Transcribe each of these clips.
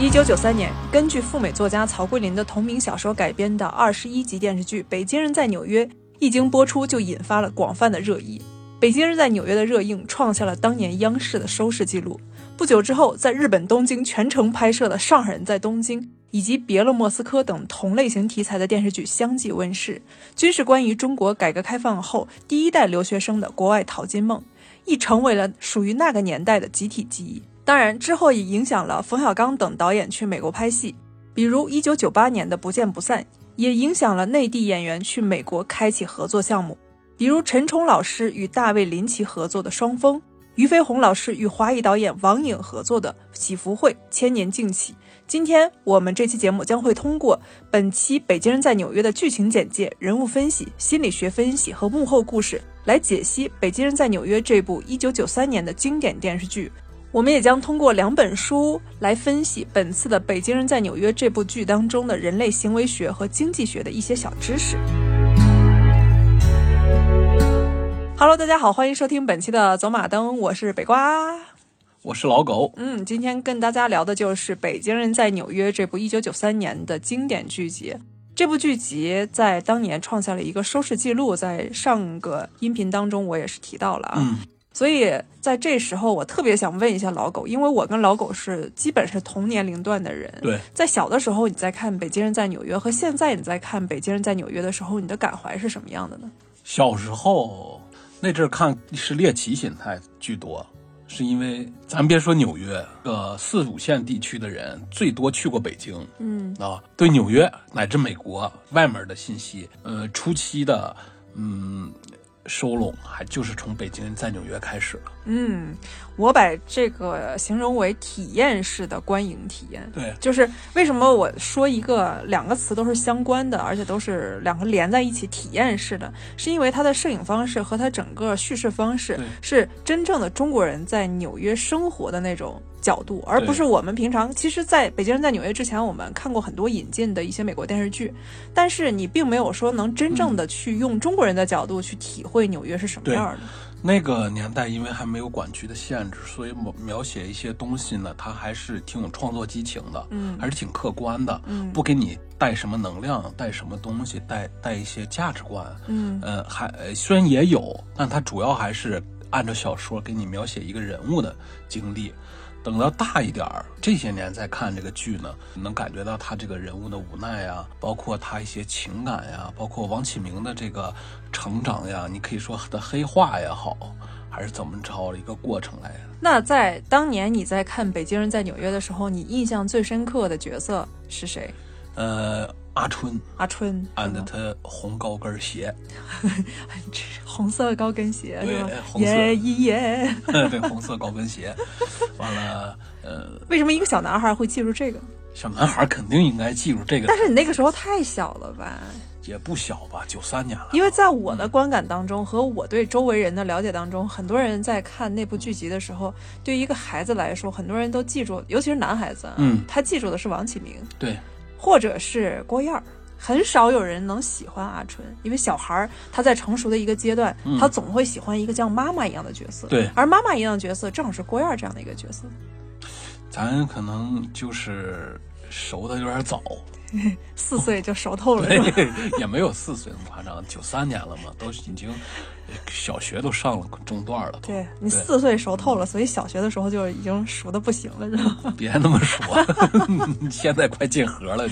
一九九三年，根据赴美作家曹桂林的同名小说改编的二十一集电视剧《北京人在纽约》一经播出，就引发了广泛的热议。《北京人在纽约》的热映创下了当年央视的收视记录。不久之后，在日本东京全程拍摄的《上海人在东京》以及《别了莫斯科》等同类型题材的电视剧相继问世，均是关于中国改革开放后第一代留学生的国外淘金梦，亦成为了属于那个年代的集体记忆。当然，之后也影响了冯小刚等导演去美国拍戏，比如1998年的《不见不散》，也影响了内地演员去美国开启合作项目，比如陈冲老师与大卫林奇合作的《双峰》，俞飞鸿老师与华裔导演王颖合作的《喜福会》，千年静起。今天我们这期节目将会通过本期《北京人在纽约》的剧情简介、人物分析、心理学分析和幕后故事，来解析《北京人在纽约》这部1993年的经典电视剧。我们也将通过两本书来分析本次的《北京人在纽约》这部剧当中的人类行为学和经济学的一些小知识。Hello，大家好，欢迎收听本期的走马灯，我是北瓜，我是老狗。嗯，今天跟大家聊的就是《北京人在纽约》这部一九九三年的经典剧集。这部剧集在当年创下了一个收视记录，在上个音频当中我也是提到了啊。嗯所以在这时候，我特别想问一下老狗，因为我跟老狗是基本是同年龄段的人。对，在小的时候你在看《北京人在纽约》，和现在你在看《北京人在纽约》的时候，你的感怀是什么样的呢？小时候那阵儿看是猎奇心态居多，是因为咱别说纽约，呃，四五线地区的人最多去过北京嗯啊，对纽约乃至美国外面的信息，呃，初期的嗯收拢，还就是从北京在纽约开始了。嗯，我把这个形容为体验式的观影体验。对，就是为什么我说一个两个词都是相关的，而且都是两个连在一起体验式的，是因为它的摄影方式和它整个叙事方式是真正的中国人在纽约生活的那种角度，而不是我们平常。其实，在北京人在纽约之前，我们看过很多引进的一些美国电视剧，但是你并没有说能真正的去用中国人的角度去体会纽约是什么对样的。那个年代，因为还没有管区的限制，所以描描写一些东西呢，它还是挺有创作激情的，嗯还是挺客观的，嗯不给你带什么能量，带什么东西，带带一些价值观，嗯呃，还呃虽然也有，但它主要还是按照小说给你描写一个人物的经历。等到大一点儿，这些年再看这个剧呢，能感觉到他这个人物的无奈呀，包括他一些情感呀，包括王启明的这个成长呀，你可以说他的黑化也好，还是怎么着一个过程来的。那在当年你在看《北京人在纽约》的时候，你印象最深刻的角色是谁？呃，阿春阿春，，and 他红高跟鞋，红色高跟鞋对耶耶耶！对，红色高跟鞋，完了，呃，为什么一个小男孩会记住这个？小男孩肯定应该记住这个。但，是你那个时候太小了吧？也不小吧，九三年了。因为在我的观感当中和我对周围人的了解当中，很多人在看那部剧集的时候，对于一个孩子来说，很多人都记住，尤其是男孩子啊，嗯。他记住的是王启明。对，或者是郭燕儿。很少有人能喜欢阿春，因为小孩儿他在成熟的一个阶段，他总会喜欢一个像妈妈一样的角色。嗯对而妈妈一样的角色正好是郭燕儿这样的一个角色。咱可能就是熟的有点早，四岁就熟透了，也没有四岁那么夸张，九三年了嘛，都已经小学都上了中段了。对你四岁熟透了，所以小学的时候就已经熟的不行了，是吧？别那么说，现在快进盒了。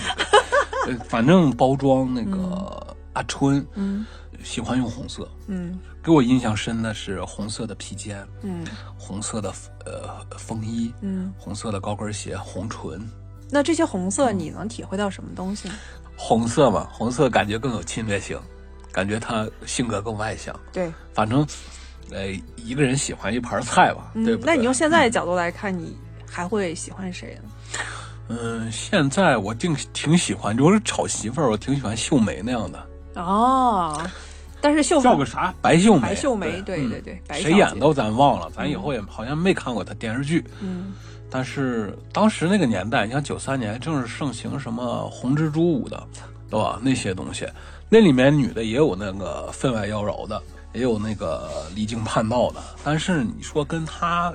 呃反正包装那个阿春，嗯喜欢用红色。嗯给我印象深的是红色的披肩，嗯红色的呃风衣，嗯。红色的高跟鞋，红唇。那这些红色你能体会到什么东西呢？红色嘛，红色感觉更有侵略性，感觉他性格更外向。对，反正，呃，一个人喜欢一盘菜吧，对不对？嗯那你用现在的角度来看，你还会喜欢谁呢？嗯，现在我挺挺喜欢，就是炒媳妇儿，我挺喜欢秀梅那样的，哦，但是秀叫个啥？白秀梅。白秀梅，对嗯对对，谁演的咱忘了，咱以后也好像没看过她电视剧。嗯但是当时那个年代，你像九三年，正是盛行什么红蜘蛛舞的，对吧？那些东西，那里面女的也有那个分外妖娆的，也有那个离经叛道的。但是你说跟她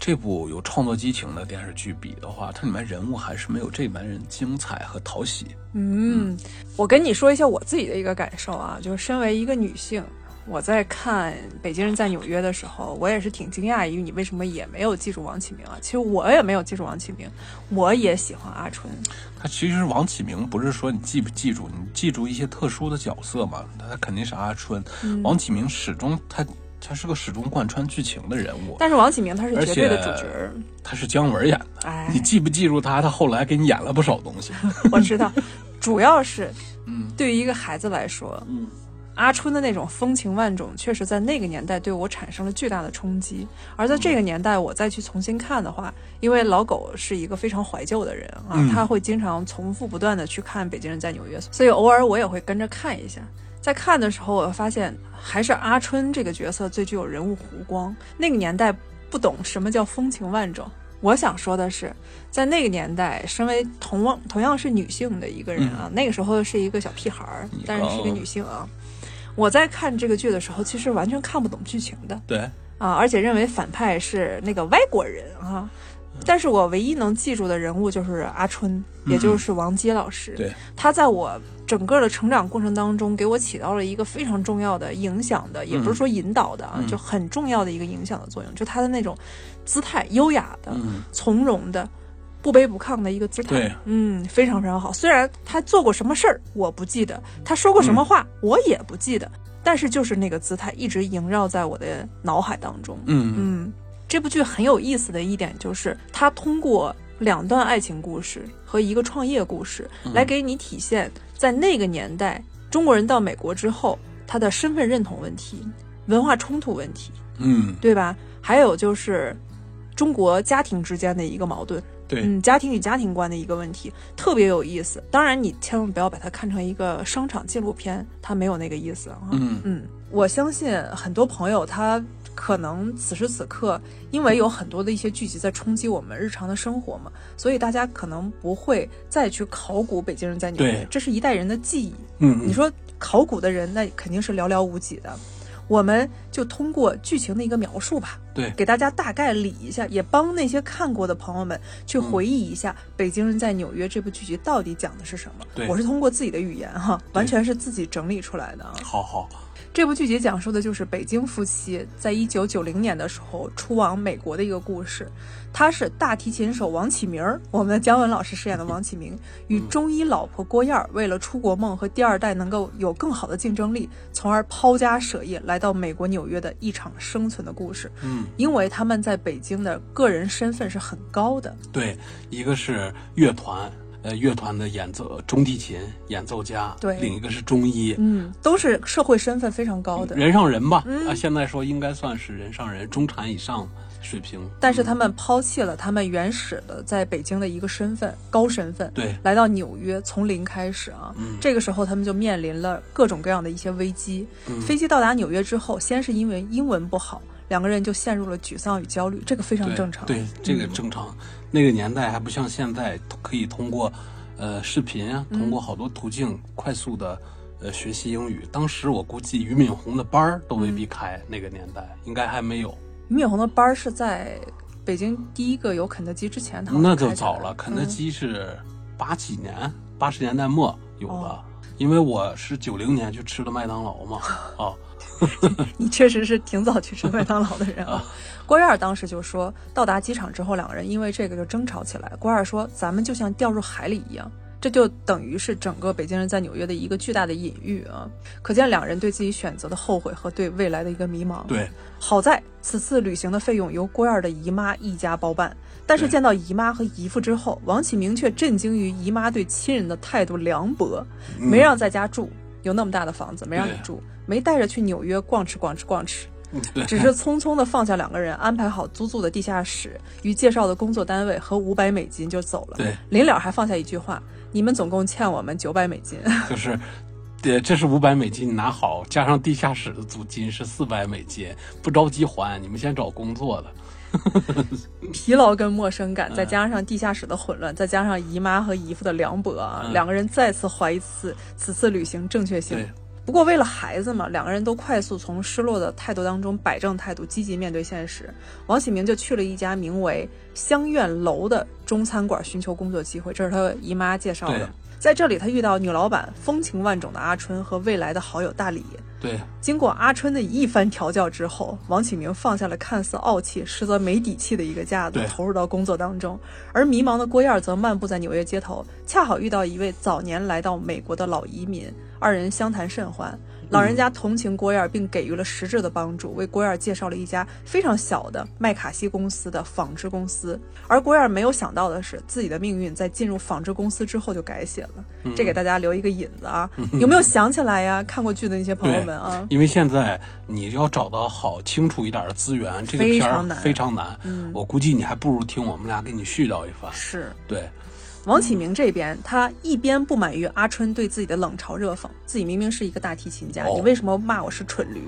这部有创作激情的电视剧比的话，它里面人物还是没有这里面人精彩和讨喜。嗯，我跟你说一下我自己的一个感受啊，就是身为一个女性，我在看《北京人在纽约》的时候，我也是挺惊讶于你为什么也没有记住王启明啊。其实我也没有记住王启明，我也喜欢阿春。他其实王启明不是说你记不记住，你记住一些特殊的角色嘛？他肯定是阿春。王启明始终他他是个始终贯穿剧情的人物，但是王启明他是绝对的主角，他是姜文演的。哎，你记不记住他？他后来给你演了不少东西。我知道，主要是，嗯，对于一个孩子来说，嗯。阿春的那种风情万种，确实在那个年代对我产生了巨大的冲击。而在这个年代，我再去重新看的话，因为老狗是一个非常怀旧的人啊，他会经常重复不断的去看《北京人在纽约》，所以偶尔我也会跟着看一下。在看的时候，我发现还是阿春这个角色最具有人物弧光。那个年代不懂什么叫风情万种。我想说的是，在那个年代，身为同同样是女性的一个人啊，那个时候是一个小屁孩儿，但是是一个女性啊。我在看这个剧的时候，其实完全看不懂剧情的。对啊，而且认为反派是那个外国人啊。但是我唯一能记住的人物就是阿春，也就是王杰老师。对，他在我整个的成长过程当中，给我起到了一个非常重要的影响的，也不是说引导的啊，就很重要的一个影响的作用。就他的那种姿态，优雅的、从容的。不卑不亢的一个姿态，嗯，非常非常好。虽然他做过什么事儿我不记得，他说过什么话我也不记得，但是就是那个姿态一直萦绕在我的脑海当中。嗯。嗯，这部剧很有意思的一点就是，他通过两段爱情故事和一个创业故事，来给你体现，在那个年代中国人到美国之后他的身份认同问题、文化冲突问题，嗯，对吧？还有就是中国家庭之间的一个矛盾。嗯，家庭与家庭观的一个问题特别有意思。当然，你千万不要把它看成一个商场纪录片，它没有那个意思啊。嗯嗯，我相信很多朋友他可能此时此刻，因为有很多的一些剧集在冲击我们日常的生活嘛，所以大家可能不会再去考古北京人在纽约，这是一代人的记忆。嗯，你说考古的人，那肯定是寥寥无几的。我们就通过剧情的一个描述吧，对，给大家大概理一下，也帮那些看过的朋友们去回忆一下《北京人在纽约》这部剧集到底讲的是什么。对，我是通过自己的语言哈，完全是自己整理出来的啊。好好。这部剧集讲述的就是北京夫妻在一九九零年的时候出往美国的一个故事。他是大提琴手王启明，我们的姜文老师饰演的王启明，与中医老婆郭燕儿为了出国梦和第二代能够有更好的竞争力，从而抛家舍业来到美国纽约的一场生存的故事。嗯，因为他们在北京的个人身份是很高的。对，一个是乐团。呃，乐团的演奏中提琴演奏家，对，另一个是中医，嗯，都是社会身份非常高的人上人吧？啊，现在说应该算是人上人，中产以上水平。但是他们抛弃了他们原始的在北京的一个身份，高身份，对，来到纽约从零开始啊。这个时候他们就面临了各种各样的一些危机。飞机到达纽约之后，先是因为英文不好，两个人就陷入了沮丧与焦虑，这个非常正常。对，这个正常。那个年代还不像现在，可以通过，呃，视频啊，通过好多途径快速的，呃，学习英语。当时我估计俞敏洪的班儿都未必开，那个年代应该还没有。俞敏洪的班儿是在北京第一个有肯德基之前，他那就早了。肯德基是八几年，八十年代末有的，因为我是九零年去吃的麦当劳嘛，啊。你确实是挺早去吃麦当劳的人啊。郭燕当时就说，到达机场之后，两个人因为这个就争吵起来。郭燕说：“咱们就像掉入海里一样。”这就等于是整个北京人在纽约的一个巨大的隐喻啊！可见两人对自己选择的后悔和对未来的一个迷茫。对，好在此次旅行的费用由郭燕的姨妈一家包办。但是见到姨妈和姨父之后，王启明却震惊于姨妈对亲人的态度凉薄，没让在家住。有那么大的房子没让你住，没带着去纽约逛吃逛吃逛吃，只是匆匆的放下两个人，安排好租住的地下室与介绍的工作单位和五百美金就走了。对，临了还放下一句话：“你们总共欠我们九百美金。”就是，对，这是五百美金你拿好，加上地下室的租金是四百美金，不着急还，你们先找工作的。疲劳跟陌生感，再加上地下室的混乱，再加上姨妈和姨父的凉薄啊，两个人再次怀疑此此次旅行正确性。不过为了孩子嘛，两个人都快速从失落的态度当中摆正态度，积极面对现实。王启明就去了一家名为香苑楼的中餐馆寻求工作机会，这是他姨妈介绍的。在这里，他遇到女老板风情万种的阿春和未来的好友大李。对，经过阿春的一番调教之后，王启明放下了看似傲气，实则没底气的一个架子，投入到工作当中。而迷茫的郭燕儿则漫步在纽约街头，恰好遇到一位早年来到美国的老移民，二人相谈甚欢。老人家同情郭燕儿，并给予了实质的帮助，为郭燕儿介绍了一家非常小的麦卡锡公司的纺织公司。而郭燕儿没有想到的是，自己的命运在进入纺织公司之后就改写了。这给大家留一个引子啊，有没有想起来呀？看过剧的那些朋友们啊，因为现在你要找到好清楚一点的资源，这个片儿非常难非常难。嗯我估计你还不如听我们俩给你絮叨一番。是。对，王启明这边，他一边不满于阿春对自己的冷嘲热讽，自己明明是一个大提琴家，哦你为什么骂我是蠢驴？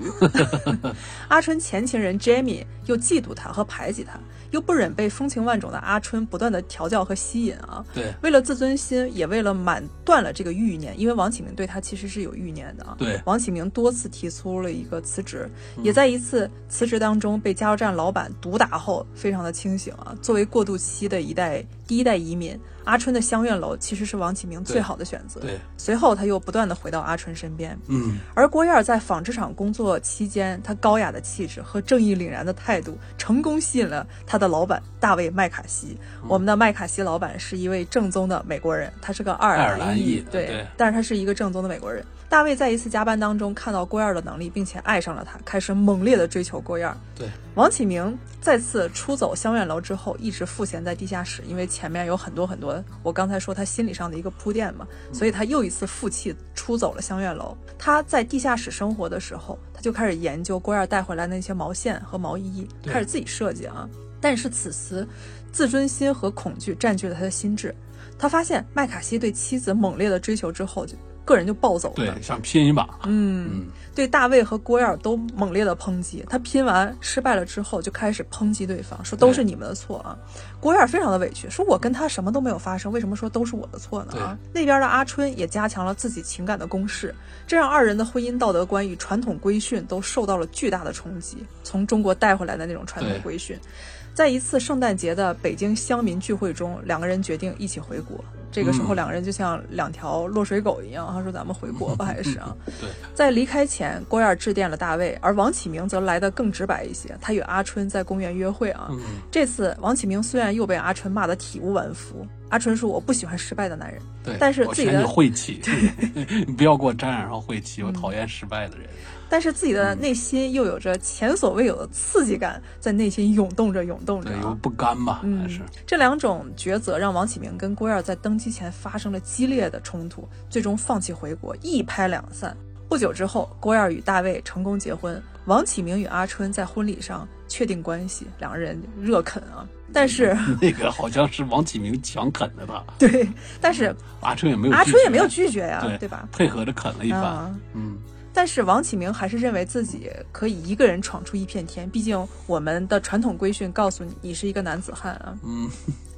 阿春前情人 Jamie 又嫉妒他和排挤他，又不忍被风情万种的阿春不断的调教和吸引啊。对，为了自尊心，也为了满断了这个欲念，因为王启明对他其实是有欲念的啊。对王启明多次提出了一个辞职，也在一次辞职当中被加油站老板毒打后，非常的清醒啊。作为过渡期的一代第一代移民，阿春的香苑楼其实是王启明最好的选择。对，随后他又不断的回到阿春身边，嗯，而郭燕儿在纺织厂工作期间，她高雅的气质和正义凛然的态度，成功吸引了她的老板大卫麦卡锡。我们的麦卡锡老板是一位正宗的美国人，他是个爱爱尔兰裔裔，对，对但是他是一个正宗的美国人。大卫在一次加班当中看到郭燕的能力，并且爱上了她，开始猛烈的追求郭燕。对，王启明再次出走香苑楼之后，一直赋闲在地下室，因为前面有很多很多，我刚才说他心理上的一个铺垫嘛，所以他又一次负气出走了香苑楼。他在地下室生活的时候，他就开始研究郭燕带回来那些毛线和毛衣，开始自己设计啊。但是此时，自尊心和恐惧占据了他的心智。他发现麦卡锡对妻子猛烈的追求之后，就个人就暴走了。对，想拼一把。嗯，嗯，对大卫和郭燕儿都猛烈的抨击。他拼完失败了之后，就开始抨击对方，说都是你们的错啊。郭燕儿非常的委屈，说我跟他什么都没有发生，为什么说都是我的错呢？啊，那边的阿春也加强了自己情感的攻势，这让二人的婚姻道德观与传统规训都受到了巨大的冲击。从中国带回来的那种传统规训，在一次圣诞节的北京乡民聚会中，两个人决定一起回国。这个时候，嗯两个人就像两条落水狗一样，他说：“咱们回国吧，还是啊？”对，在离开前，郭燕儿致电了大卫，而王启明则来得更直白一些。他与阿春在公园约会啊。嗯，这次王启明虽然又被阿春骂得体无完肤，阿春说：“我不喜欢失败的男人。对。但是自己的晦气，你不要给我沾染上晦气，我讨厌失败的人。”但是自己的内心又有着前所未有的刺激感，在内心涌动着，涌动着对，有啊。不甘吧，还嗯是，这两种抉择让王启明跟郭燕儿在登机前发生了激烈的冲突，最终放弃回国，一拍两散。不久之后，郭燕儿与大卫成功结婚，王启明与阿春在婚礼上确定关系，两个人热啃啊。但是，那个好像是王启明强啃的吧，对，但是阿春也没有，阿春也没有，拒绝呀，对对吧？配合着啃了一番。啊，嗯，但是王启明还是认为自己可以一个人闯出一片天，毕竟我们的传统规训告诉你，你是一个男子汉啊。嗯，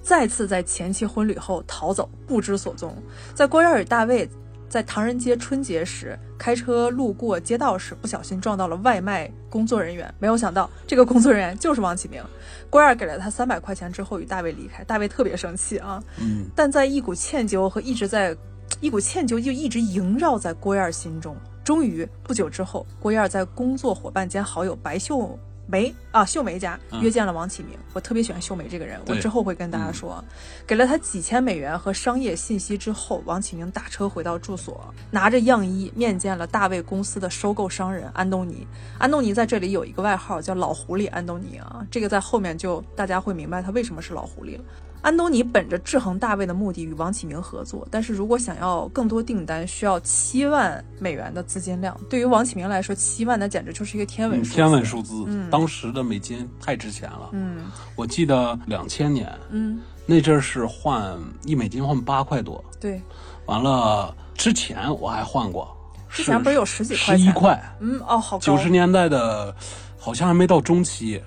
再次在前妻婚礼后逃走，不知所踪。在郭燕儿与大卫在唐人街春节时开车路过街道时，不小心撞到了外卖工作人员，没有想到这个工作人员就是王启明。郭燕儿给了他三百块钱之后，与大卫离开。大卫特别生气啊，嗯，但在一股歉疚和一直在一股歉疚就一直萦绕在郭燕儿心中。终于不久之后，郭燕儿在工作伙伴兼好友白秀梅啊秀梅家嗯约见了王启明。我特别喜欢秀梅这个人，我之后会跟大家说。给了他几千美元和商业信息之后，王启明打车回到住所，拿着样衣面见了大卫公司的收购商人安东尼。安东尼在这里有一个外号叫“老狐狸”，安东尼啊，这个在后面就大家会明白他为什么是老狐狸了。安东尼本着制衡大卫的目的与王启明合作，但是如果想要更多订单，需要七万美元的资金量。对于王启明来说，七万那简直就是一个天文数字。嗯天文数字，嗯当时的美金太值钱了。嗯我记得两千年嗯，那阵儿是换一美金换八块多，对，完了之前我还换过，之前不是有十几块十一块，嗯哦，好高。九十年代的，好像还没到中期，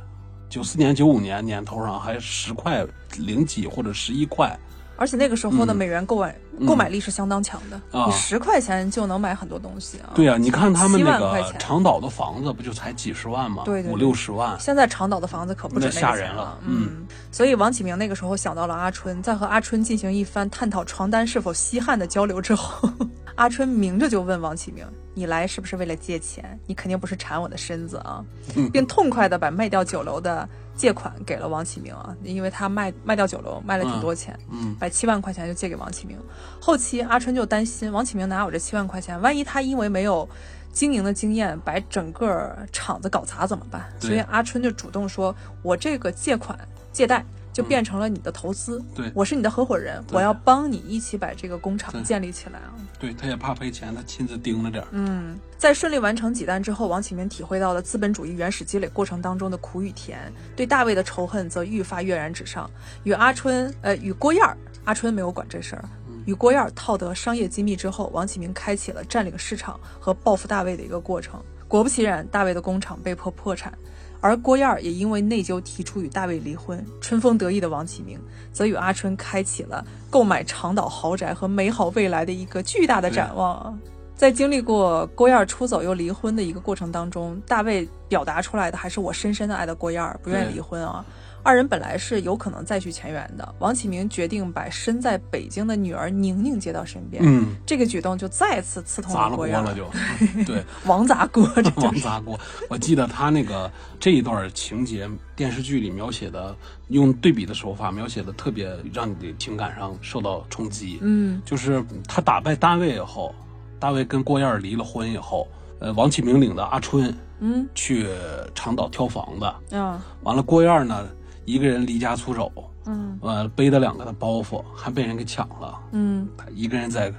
九四年、九五年年头上还十块零几或者十一块，而且那个时候的嗯美元购买、购买力是相当强的，啊你十块钱就能买很多东西啊。对呀、你看他们7那个长岛的房子不就才几十万吗？对对对五六十万。现在长岛的房子可不止那那吓人了，嗯所以王启明那个时候想到了阿春，在和阿春进行一番探讨床单是否吸汗的交流之后，阿春明着就问王启明：“你来是不是为了借钱？你肯定不是馋我的身子啊！”并痛快地把卖掉酒楼的借款给了王启明啊，因为他卖卖掉酒楼卖了挺多钱，嗯把七万块钱就借给王启明。后期阿春就担心王启明拿我这七万块钱，万一他因为没有经营的经验，把整个厂子搞砸怎么办？所以阿春就主动说：“我这个借款借贷。”就变成了你的投资，对我是你的合伙人，我要帮你一起把这个工厂建立起来啊。对，他也怕赔钱，他亲自盯着点儿。嗯，在顺利完成几单之后，王启明体会到了资本主义原始积累过程当中的苦与甜，对大卫的仇恨则愈发跃然纸上。与阿春，呃，与郭燕儿，阿春没有管这事儿。与郭燕儿套得商业机密之后，王启明开启了占领市场和报复大卫的一个过程。果不其然，大卫的工厂被迫破产，而郭燕儿也因为内疚提出与大卫离婚。春风得意的王启明则与阿春开启了购买长岛豪宅和美好未来的一个巨大的展望啊！在经历过郭燕儿出走又离婚的一个过程当中，大卫表达出来的还是我深深的爱的郭燕儿，不愿意离婚啊。二人本来是有可能再续前缘的，王启明决定把身在北京的女儿宁宁接到身边，嗯，这个举动就再次刺痛砸了郭燕儿锅了就，对，王砸锅，这 王砸锅。我记得他那个这一段情节，电视剧里描写的，用对比的手法描写的特别让你的情感上受到冲击。嗯就是他打败大卫以后，大卫跟郭燕儿离了婚以后，呃，王启明领着阿春嗯去长岛挑房子，啊完了郭燕儿呢一个人离家出走，嗯呃，背着两个的包袱，还被人给抢了。嗯他一个人在，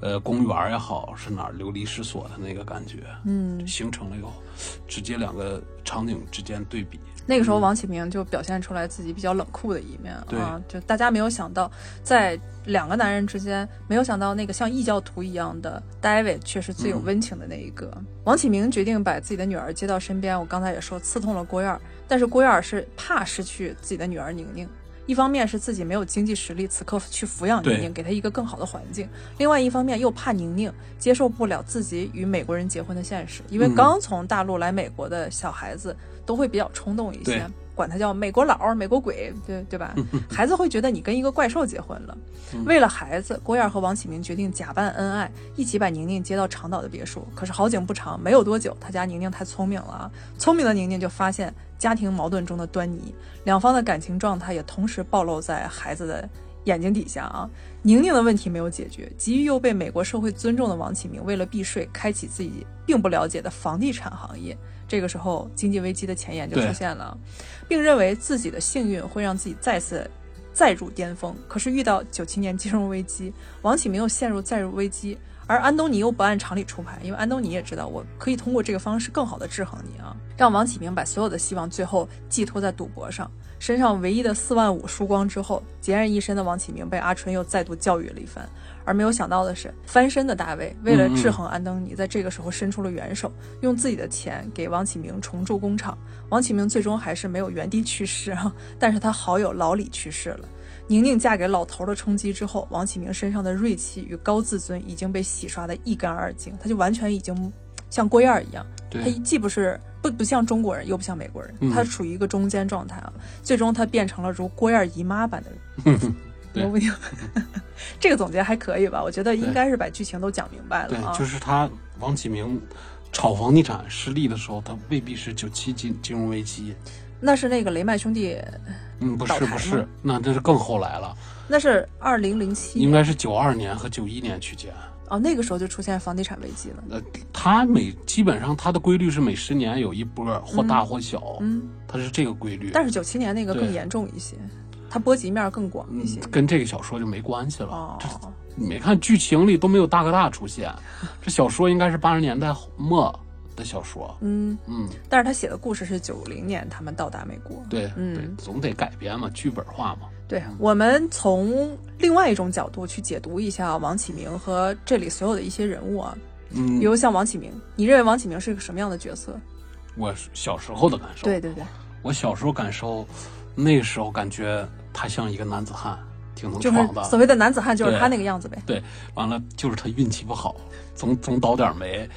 呃，公园也好，是哪儿流离失所的那个感觉，嗯，形成了一个直接两个场景之间对比。那个时候王启明就表现出来自己比较冷酷的一面对啊，就大家没有想到，在两个男人之间，没有想到那个像异教徒一样的 David 却是最有温情的那一个。王启明决定把自己的女儿接到身边，我刚才也说刺痛了郭燕儿，但是郭燕儿是怕失去自己的女儿宁宁。一方面是自己没有经济实力，此刻去抚养宁宁，给她一个更好的环境；另外一方面又怕宁宁接受不了自己与美国人结婚的现实，因为嗯刚从大陆来美国的小孩子都会比较冲动一些对，管他叫美国佬儿、美国鬼，对对吧？孩子会觉得你跟一个怪兽结婚了。为了孩子，郭燕儿和王启明决定假扮恩爱，一起把宁宁接到长岛的别墅。可是好景不长，没有多久，他家宁宁太聪明了啊！聪明的宁宁就发现家庭矛盾中的端倪，两方的感情状态也同时暴露在孩子的眼睛底下啊。宁宁的问题没有解决，急于又被美国社会尊重的王启明，为了避税，开启自己并不了解的房地产行业。这个时候，经济危机的前沿就出现了，并认为自己的幸运会让自己再次再入巅峰。可是遇到九七年金融危机，王启明又陷入再入危机，而安东尼又不按常理出牌，因为安东尼也知道我可以通过这个方式更好的制衡你啊，让王启明把所有的希望最后寄托在赌博上。身上唯一的四万五输光之后，孑然一身的王启明被阿春又再度教育了一番。而没有想到的是，翻身的大卫为了制衡安东尼，在这个时候伸出了援手，用自己的钱给王启明重铸工厂。王启明最终还是没有原地去世啊，但是他好友老李去世了。宁宁嫁给老头的冲击之后，王启明身上的锐气与高自尊已经被洗刷得一干二净，他就完全已经像郭燕儿一样，他，既不是不不像中国人，又不像美国人，嗯他处于一个中间状态啊。最终他变成了如郭燕儿姨妈般的人。对牛不牛？这个总结还可以吧？我觉得应该是把剧情都讲明白了对，啊。就是他王启明炒房地产失利的时候，他未必是九七金金融危机，那是那个雷曼兄弟，嗯，不是不是吗，那这是更后来了，那是二零零七应该是九二年和九一年区间。哦，那个时候就出现房地产危机了。呃，它每基本上它的规律是每十年有一波，或大或小，嗯，它是这个规律。但是九七年那个更严重一些，它波及面更广一些。嗯，跟这个小说就没关系了。哦，你没看剧情里都没有大哥大出现，这小说应该是八十年代末的小说。嗯，嗯，但是他写的故事是九零年他们到达美国。对、嗯对，总得改编嘛，剧本化嘛。对，我们从另外一种角度去解读一下王启明和这里所有的一些人物啊，嗯比，如像王启明，你认为王启明是一个什么样的角色？我小时候的感受。对对对，我小时候感受，那个时候感觉他像一个男子汉，挺能就是闯的。所谓的男子汉，就是他那个样子呗。对，完了就是他运气不好，总总倒点霉，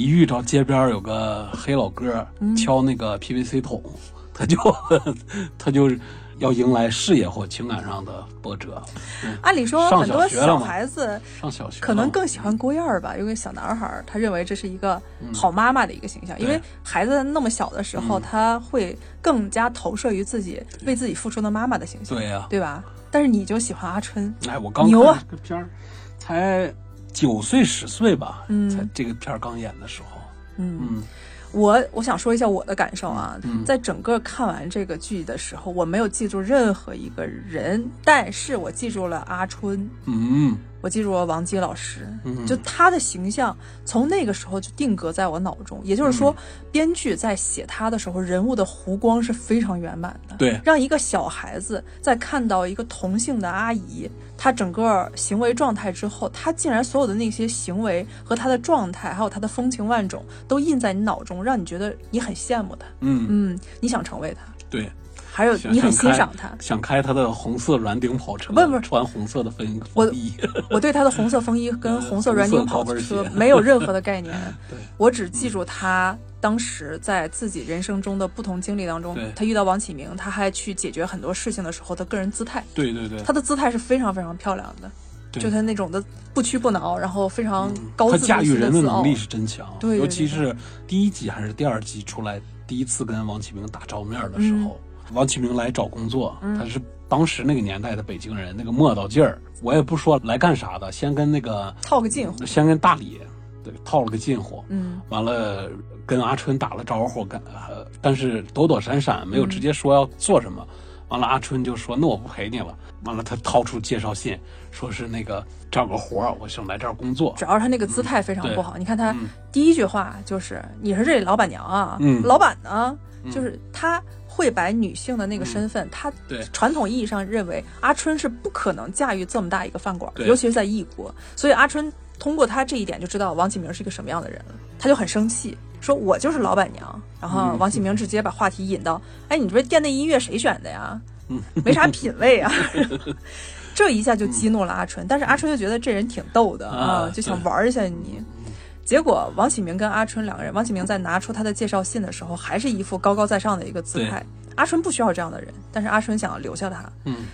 一遇着街边有个黑老哥嗯。敲那个 PVC 桶，他就他就要迎来事业或情感上的波折。按理说，很多小孩子上小学可能更。喜欢郭燕儿吧，因为小男孩儿他认为这是一个嗯。好妈妈的一个形象，因为孩子那么小的时候，嗯。他会更加投射于自己为自己付出的妈妈的形象，对呀、对吧？但是你就喜欢阿春，哎，我刚牛啊看这个片儿，才九岁十岁吧，嗯。才这个片儿刚演的时候，嗯，嗯。我我想说一下我的感受啊，嗯。在整个看完这个剧的时候，我没有记住任何一个人，但是我记住了阿春，嗯。我记住了王姬老师，嗯。就他的形象从那个时候就定格在我脑中。也就是嗯。说，编剧在写他的时候，人物的弧光是非常圆满的。对。让一个小孩子在看到一个同性的阿姨，她整个行为状态之后，他竟然所有的那些行为和他的状态，还有他的风情万种，都印在你脑中，让你觉得你很羡慕他，嗯，嗯，你想成为他，对，还有你很欣赏他。想开他的红色软顶跑车，不不穿红色的风风衣，我我对他的红色风衣跟红色软顶跑车没有任何的概念，我只记住他当时在自己人生中的不同经历当中，他遇到王启明，他还去解决很多事情的时候的个人姿态，对对对，他的姿态是非常非常漂亮的，就他那种的不屈不挠，然后非常高他自如驾驭人的能力是真强，对对尤其是第一集还是第二集出来第一次跟王启明打照面的时候，嗯王启明来找工作，他是当时那个年代的北京人，那个磨叨劲儿，我也不说来干啥的，先跟那个套个近乎，先跟大李对套了个近乎，嗯完了跟阿春打了招呼，干，呃但是躲躲闪闪，没有嗯直接说要做什么。完了，阿春就说：“那我不陪你了。”完了，他掏出介绍信，说是那个找个活儿，我想来这儿工作。主要是他那个姿态非常不好。你看他嗯第一句话就是“你是这里老板娘啊”，嗯老板呢，就是他会白女性的那个身份，他嗯对传统意义上认为阿春是不可能驾驭这么大一个饭馆的，尤其是在异国。所以阿春通过他这一点就知道王启明是一个什么样的人了，他就很生气。说我就是老板娘，然后嗯王启明直接把话题引到，哎，你这店内音乐谁选的呀？嗯没啥品味啊。这一下就激怒了阿春，但是阿春就觉得这人挺逗的啊，啊就想玩一下你。结果王启明跟阿春两个人，王启明在拿出他的介绍信的时候，还是一副高高在上的一个姿态。阿春不需要这样的人，但是阿春想要留下他。嗯，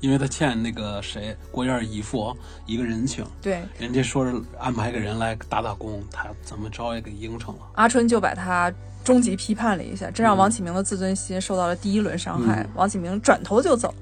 因为他欠那个谁郭燕姨父一个人情，对，人家说是安排个人来打打工，他怎么着也给应承了。阿春就把他终极批判了一下，这让王启明的自尊心受到了第一轮伤害。嗯王启明转头就走，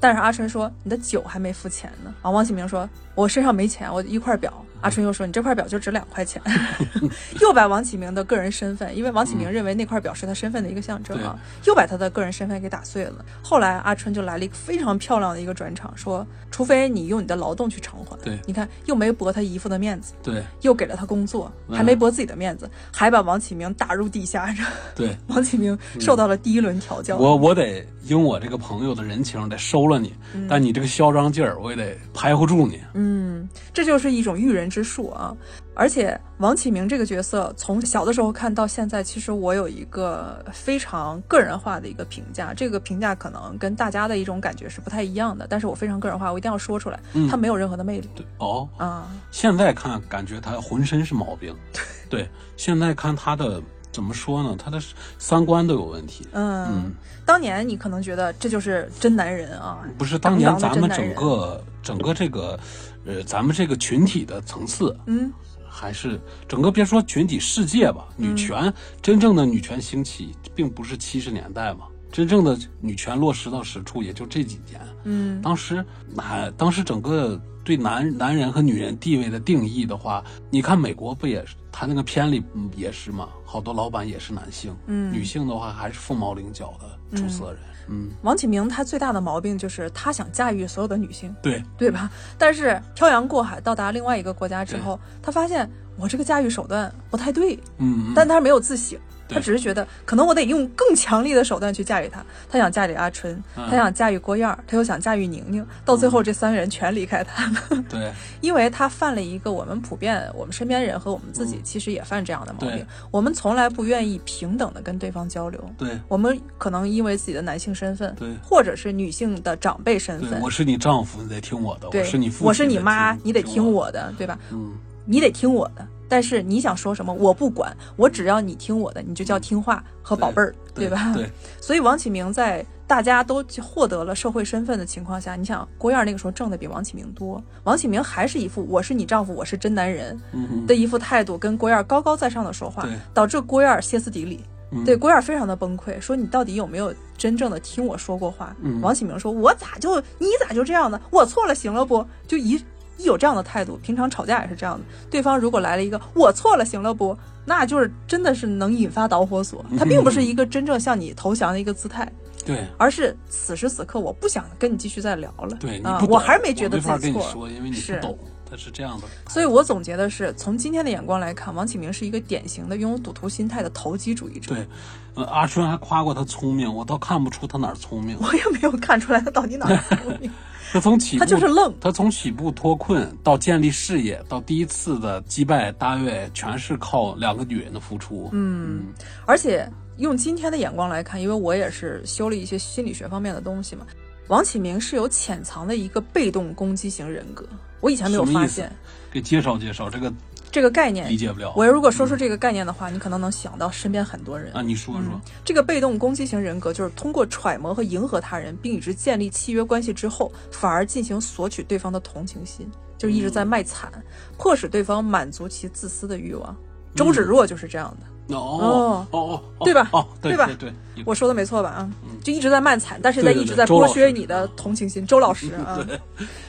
但是阿春说：“你的酒还没付钱呢。”然后王启明说：“我身上没钱，我一块表。”阿春又说：“你这块表就值两块钱。”又把王启明的个人身份，因为王启明认为那块表是他身份的一个象征啊，又把他的个人身份给打碎了。后来阿春就来了一个非常漂亮的一个转场，说：“除非你用你的劳动去偿还。”对你看又没驳他姨父的面子，对又给了他工作，嗯还没驳自己的面子，还把王启明打入地下，让对，王启明受到了第一轮调教。我我得应我这个朋友的人情，得收了你，但你这个嚣张劲儿，我也得排乎住你。嗯，这就是一种驭人之术啊！而且王启明这个角色，从小的时候看到现在，其实我有一个非常个人化的一个评价，这个评价可能跟大家的一种感觉是不太一样的，但是我非常个人化，我一定要说出来，嗯他没有任何的魅力对哦，啊。现在看感觉他浑身是毛病，对，现在看他的怎么说呢？他的三观都有问题。嗯，嗯当年你可能觉得这就是真男人啊，不是当年咱们整个整个这个，呃，咱们这个群体的层次，嗯还是整个别说群体世界吧，女权、真正的女权兴起，并不是七十年代嘛，真正的女权落实到实处也就这几年。嗯当时男，当时整个对男男人和女人地位的定义的话，你看美国不也是，他那个片里嗯也是嘛，好多老板也是男性，嗯女性的话还是凤毛麟角的出色人，嗯，王启明他最大的毛病就是他想驾驭所有的女性。对，对吧？但是漂洋过海到达另外一个国家之后，他发现我这个驾驭手段不太对，嗯，嗯但他没有自省。他只是觉得，可能我得用更强力的手段去驾驭他。他想驾驭阿春，嗯他想驾驭郭燕儿，他又想驾驭宁宁。到最后，这三个人全离开他了。对 因为他犯了一个我们普遍我们身边人和我们自己嗯其实也犯这样的毛病对，我们从来不愿意平等的跟对方交流。对我们可能因为自己的男性身份，对或者是女性的长辈身，份，我是你丈夫，你得听我的；我是你父亲，我是你妈，你得听我我的，对吧？嗯，你得听我的。但是你想说什么，我不管，我只要你听我的，你就叫听话和宝贝儿，对吧？对，所以王启明在大家都获得了社会身份的情况下，你想郭燕儿那个时候挣的比王启明多，王启明还是一副我是你丈夫，我是真男人的一副态度，跟郭燕儿高高在上的说话，导致郭燕儿歇斯底里。嗯对郭燕儿非常的崩溃，说你到底有没有真正的听我说过话？嗯王启明说，我咋就你咋就这样呢？我错了，行了不？就一一有这样的态度，平常吵架也是这样的。对方如果来了一个我错了，行了不？那就是真的是能引发导火索，他并不是一个真正向你投降的一个姿态。对而是此时此刻我不想跟你继续再聊了。对，你啊我还是没觉得自己错。因为你懂，他是这样的。所以我总结的是，从今天的眼光来看，王启明是一个典型的拥有赌徒心态的投机主义者。对，呃，阿春还夸过他聪明，我倒看不出他哪儿聪明。我也没有看出来他到底哪儿聪明，他从起步，他就是愣。他从起步脱困到建立事业，到第一次的击败大卫，全是靠两个女人的付出。嗯，而且用今天的眼光来看，因为我也是修了一些心理学方面的东西嘛，王启明是有潜藏的一个被动攻击型人格。我以前没有发现给介绍介绍这个这个概念理。解不了。我如果说出这个概念的话，你可能能想到身边很多人。啊，你说说。这个被动攻击型人格就是通过揣摩和迎合他人，并与之建立契约关系之后，反而进行索取对方的同情心，就是一直在卖惨，迫使对方满足其自私的欲望。周芷若就是这样的，哦哦哦，对吧哦，对对吧对对，我说的没错吧？啊，就一直在卖惨，但是在一直在剥削你的同情心。周老师 啊，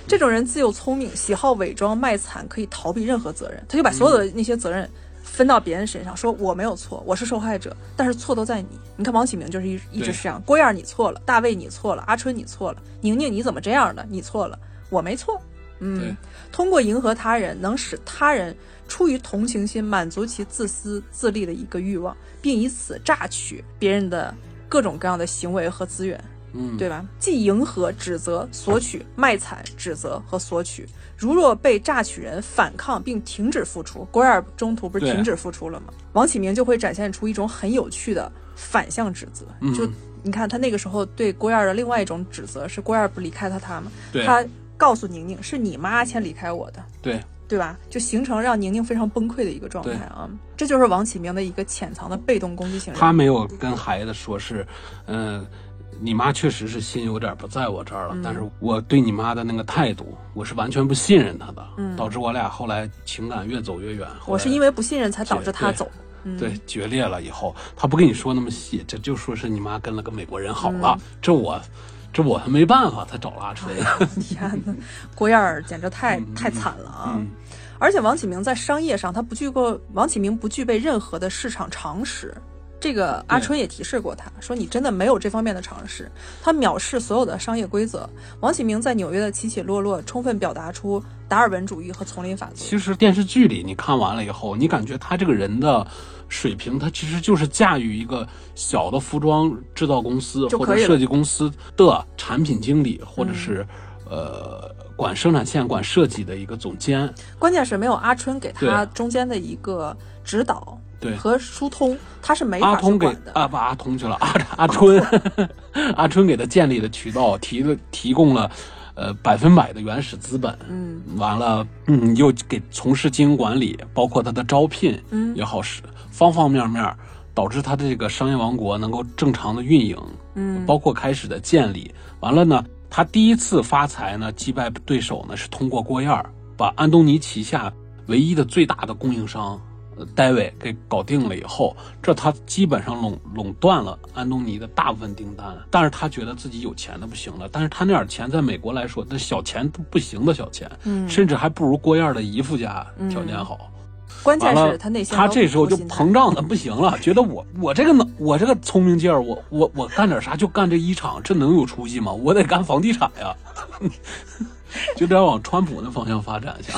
这种人自幼聪明，喜好伪装卖惨，可以逃避任何责任，他就把所有的那些责任。分到别人身上，说我没有错，我是受害者，但是错都在你。你看王启明就是一一直是这样，郭燕你错了，大卫你错了，阿春你错了，宁宁你怎么这样的？你错了，我没错。嗯，通过迎合他人，能使他人出于同情心满足其自私自利的一个欲望，并以此榨取别人的各种各样的行为和资源，嗯，对吧？既迎合、指责、索取、卖惨、指责和索取。如若被榨取人反抗并停止付出，郭燕儿中途不是停止付出了吗？王启明就会展现出一种很有趣的反向指责。嗯就你看他那个时候对郭燕儿的另外一种指责是郭燕儿不离开他他吗？对他告诉宁宁是你妈先离开我的，对对吧？就形成让宁宁非常崩溃的一个状态啊！这就是王启明的一个潜藏的被动攻击型人。他没有跟孩子说是，嗯、你妈确实是心有点不在我这儿了，嗯但是我对你妈的那个态度，我是完全不信任她的，嗯导致我俩后来情感越走越远。我是因为为不信任才导致他走。嗯，对决裂了以后，他不跟你说那么细，这就说是你妈跟了个美国人好嗯了，这我这我还没办法他找了阿春。天哪，郭燕儿简直太太惨了啊！嗯而且王启明在商业上，他不具过王启明不具备任何的市场常识。这个阿春也提示过他，说你真的没有这方面的常识。他藐视所有的商业规则。王启明在纽约的起起落落，充分表达出达尔文主义和丛林法则。其实电视剧里你看完了以后，你感觉他这个人的水平，他其实就是驾驭一个小的服装制造公司或者设计公司的产品经理，或者是、呃管生产线、管设计的一个总监。关键是没有阿春给他中间的一个指导对，和疏通，他是没法去阿通给管的。啊不阿通去了，阿阿春，阿春给他建立的渠道提了提供了。呃，百分百的原始资本，嗯，完了，嗯，又给从事经营管理，包括他的招聘，嗯也好使，方方面面，导致他的这个商业王国能够正常的运营，嗯包括开始的建立。完了呢，他第一次发财呢，击败对手呢，是通过郭燕儿把安东尼旗下唯一的最大的供应商。呃戴维给搞定了以后，这他基本上垄垄断了安东尼的大部分订单，但是他觉得自己有钱的不行了，但是他那点钱在美国来说，那小钱都不行的小钱，嗯甚至还不如郭燕的姨夫家条件好。关键，是他内心他这时候就膨胀的不行了，觉得我我这个能我这个聪明劲儿，我我我干点啥就干这一场，这能有出息吗？我得干房地产呀。就得往川普那方向发展下。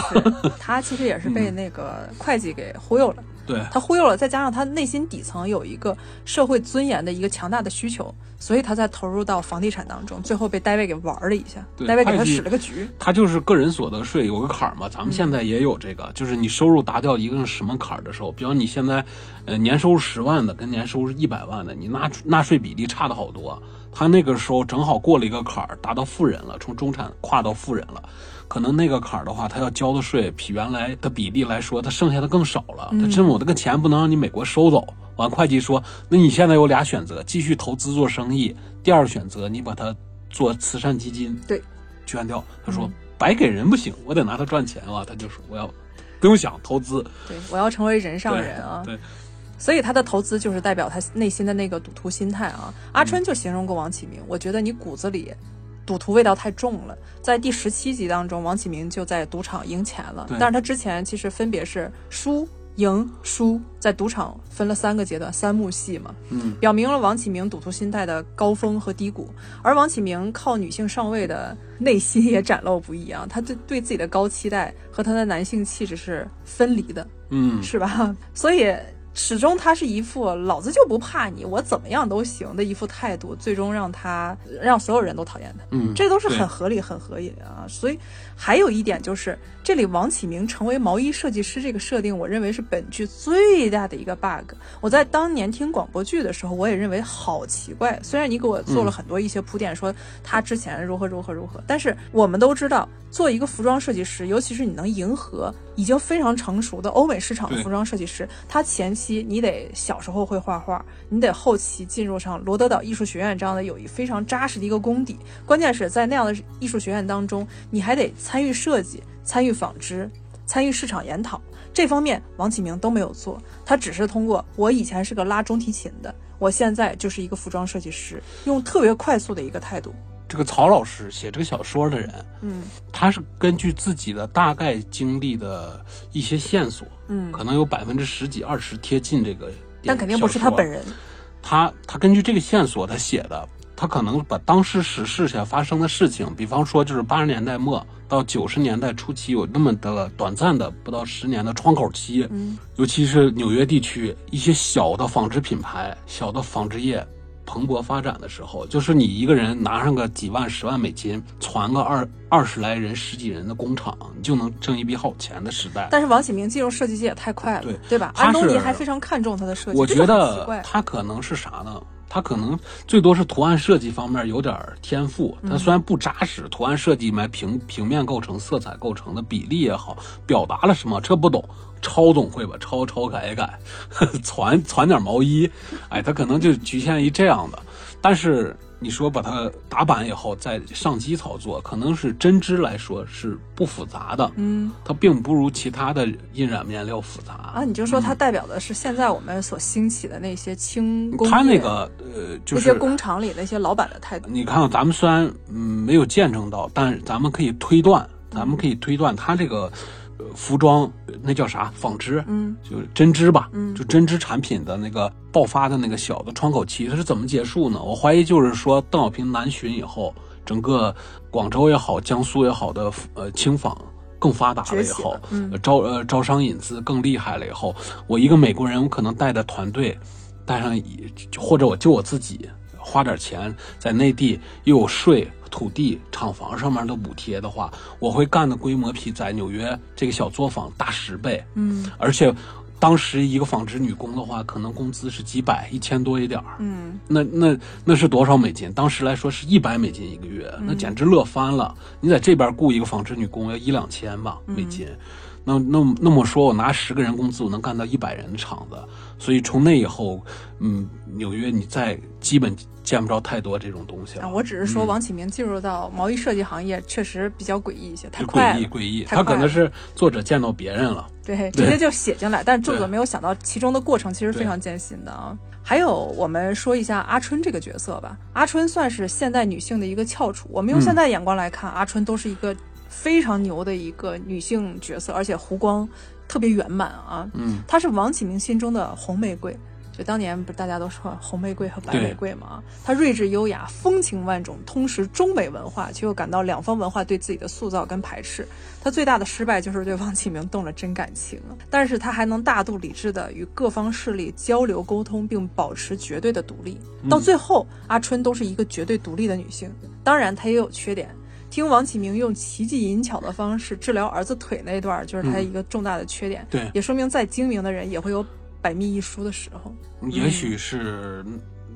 他其实也是被那个会计给忽悠了。对，他忽悠了，再加上他内心底层有一个社会尊严的一个强大的需求，所以他才投入到房地产当中，最后被戴维给玩了一下，对戴维给他使了个局。他就是个人所得税有个坎儿嘛，咱们现在也有这个，就是你收入达到一个什么坎儿的时候，比方你现在，呃，年收入十万的跟年收入一百万的，你纳纳税比例差的好多。他那个时候正好过了一个坎儿，达到富人了，从中产跨到富人了。可能那个坎儿的话，他要交的税比原来的比例来说，他剩下的更少了。他真我这个钱不能让你美国收走。完，会计说，那你现在有俩选择：继续投资做生意，第二选择你把它做慈善基金。对，捐掉。他说、白给人不行，我得拿它赚钱啊。他就说我要不用想投资，对，我要成为人上人啊。对，所以他的投资就是代表他内心的那个赌徒心态啊。阿春就形容过王启明，我觉得你骨子里赌徒味道太重了。在第十七集当中，王启明就在赌场赢钱了，但是他之前其实分别是输。赢输在赌场分了三个阶段，三幕戏嘛，嗯，表明了王启明赌徒心态的高峰和低谷。而王启明靠女性上位的内心也展露不一啊，他对对自己的高期待和他的男性气质是分离的。嗯，是吧？所以始终他是一副老子就不怕你，我怎么样都行的一副态度，最终让他让所有人都讨厌他。嗯，这都是很合理、很合理的啊。所以还有一点就是，这里王启明成为毛衣设计师这个设定，我认为是本剧最大的一个 bug。我在当年听广播剧的时候，我也认为好奇怪。虽然你给我做了很多一些铺垫，说他之前如何如何如何，但是我们都知道，做一个服装设计师，尤其是你能迎合已经非常成熟的欧美市场的服装设计师，他前期你得小时候会画画，你得后期进入上罗德岛艺术学院这样的有一非常扎实的一个功底。关键是在那样的艺术学院当中，你还得参与设计、参与纺织、参与市场研讨。这方面王启明都没有做，他只是通过我以前是个拉中提琴的，我现在就是一个服装设计师，用特别快速的一个态度。这个曹老师写这个小说的人，嗯他是根据自己的大概经历的一些线索，嗯，可能有百分之十几、二十贴近这个，但肯定不是他本。人。他他根据这个线索他写的，他可能把当时时事下发生的事情，比方说就是八十年代末到九十年代初期有那么的短暂的不到十年的窗口期，嗯尤其是纽约地区一些小的纺织品牌、小的纺织业蓬勃发展的时候，就是你一个人拿上个几万、十万美金，攒个二二十来人、十几人的工厂，你就能挣一笔好钱的时代。但是王启明进入设计界也太快了，对对吧？安东尼还非常看重他的设计，我觉得。他可能是啥呢？他可能最多是图案设计方面有点天赋，他虽然不扎实，图案设计买平平面构成、色彩构成的比例也好，表达了什么这不懂，抄总会吧，抄抄改改，攒攒点毛衣，哎，他可能就局限于这样的。但是你说把它打板以后再上机操作，可能是针织来说是不复杂的，嗯它并不如其他的印染面料复杂啊，你就说它代表的是现在我们所兴起的那些轻工业，他那个呃，就是那些工厂里那些老板的态度。你看，咱们虽然嗯没有见证到，但是咱们可以推断，咱们可以推断它这个呃服装呃那叫啥纺织，嗯就是针织吧，嗯就针织产品的那个爆发的那个小的窗口期，它是怎么结束呢？我怀疑就是说邓小平南巡以后，整个广州也好，江苏也好的呃轻纺。更发达了以后招呃招商引资更厉害了以后，我一个美国人，我可能带的团队，带上一或者我就我自己花点钱在内地又有税、土地、厂房上面的补贴的话，我会干的规模比在纽约这个小作坊大十倍。嗯而且当时一个纺织女工的话，可能工资是几百、一千多一点儿。嗯那那那是多少美金？当时来说是一百美金一个月，那简直乐翻了。你在这边雇一个纺织女工要一两千吧美金，那那那么说，我拿十个人工资，我能干到一百人的厂子。所以从那以后，嗯，纽约你再基本见不着太多这种东西了。啊，我只是说王启明进入到毛衣设计行业确实比较诡异一些，太快了诡异，诡异，他可能是作者见到别人了。对，直接就写进来，但是作者没有想到其中的过程其实非常艰辛的啊。还有，我们说一下阿春这个角色吧。阿春算是现代女性的一个翘楚，我们用嗯现代眼光来看，阿春都是一个非常牛的一个女性角色，而且弧光特别圆满啊。嗯，她是王启明心中的红玫瑰。就当年不是大家都说红玫瑰和白玫瑰吗？她睿智优雅，风情万种，通识中美文化，却又感到两方文化对自己的塑造跟排斥。她最大的失败就是对王启明动了真感情，但是她还能大度理智的与各方势力交流沟通，并保持绝对的独立。到最后，阿春都是一个绝对独立的女性。当然，她也有缺点。听王启明用奇技淫巧的方式治疗儿子腿那段，就是他一个重大的缺点。对，也说明再精明的人也会有百密一疏的时候。也许是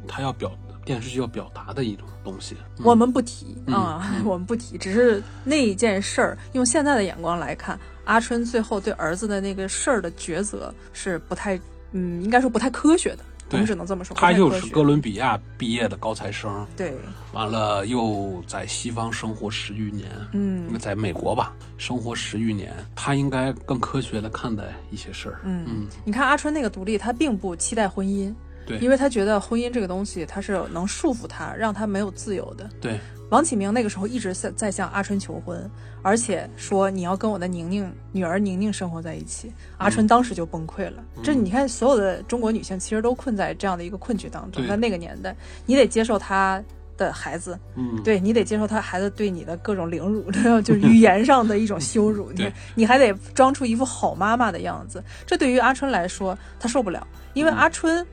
他要表电视剧要表达的一种东西。我们不提啊，我们不提，只是那一件事儿，用现在的眼光来看，阿春最后对儿子的那个事儿的抉择是不太，嗯，应该说不太科学的。我们只能这么说。他就是哥伦比亚毕业的高材生，对，完了又在西方生活十余年，嗯，在美国吧生活十余年，他应该更科学的看待一些事儿。嗯嗯，你看阿春那个独立，他并不期待婚姻，对，因为他觉得婚姻这个东西，他是能束缚他，让他没有自由的。对，王启明那个时候一直在在向阿春求婚。而且说你要跟我的宁宁女儿宁宁生活在一起，阿春当时就崩溃了。这你看，所有的中国女性其实都困在这样的一个困局当中。在那个年代，你得接受她的孩子，嗯，对你得接受他孩子对你的各种凌辱，就是语言上的一种羞辱。你你还得装出一副好妈妈的样子。这对于阿春来说，他受不了，因为阿春。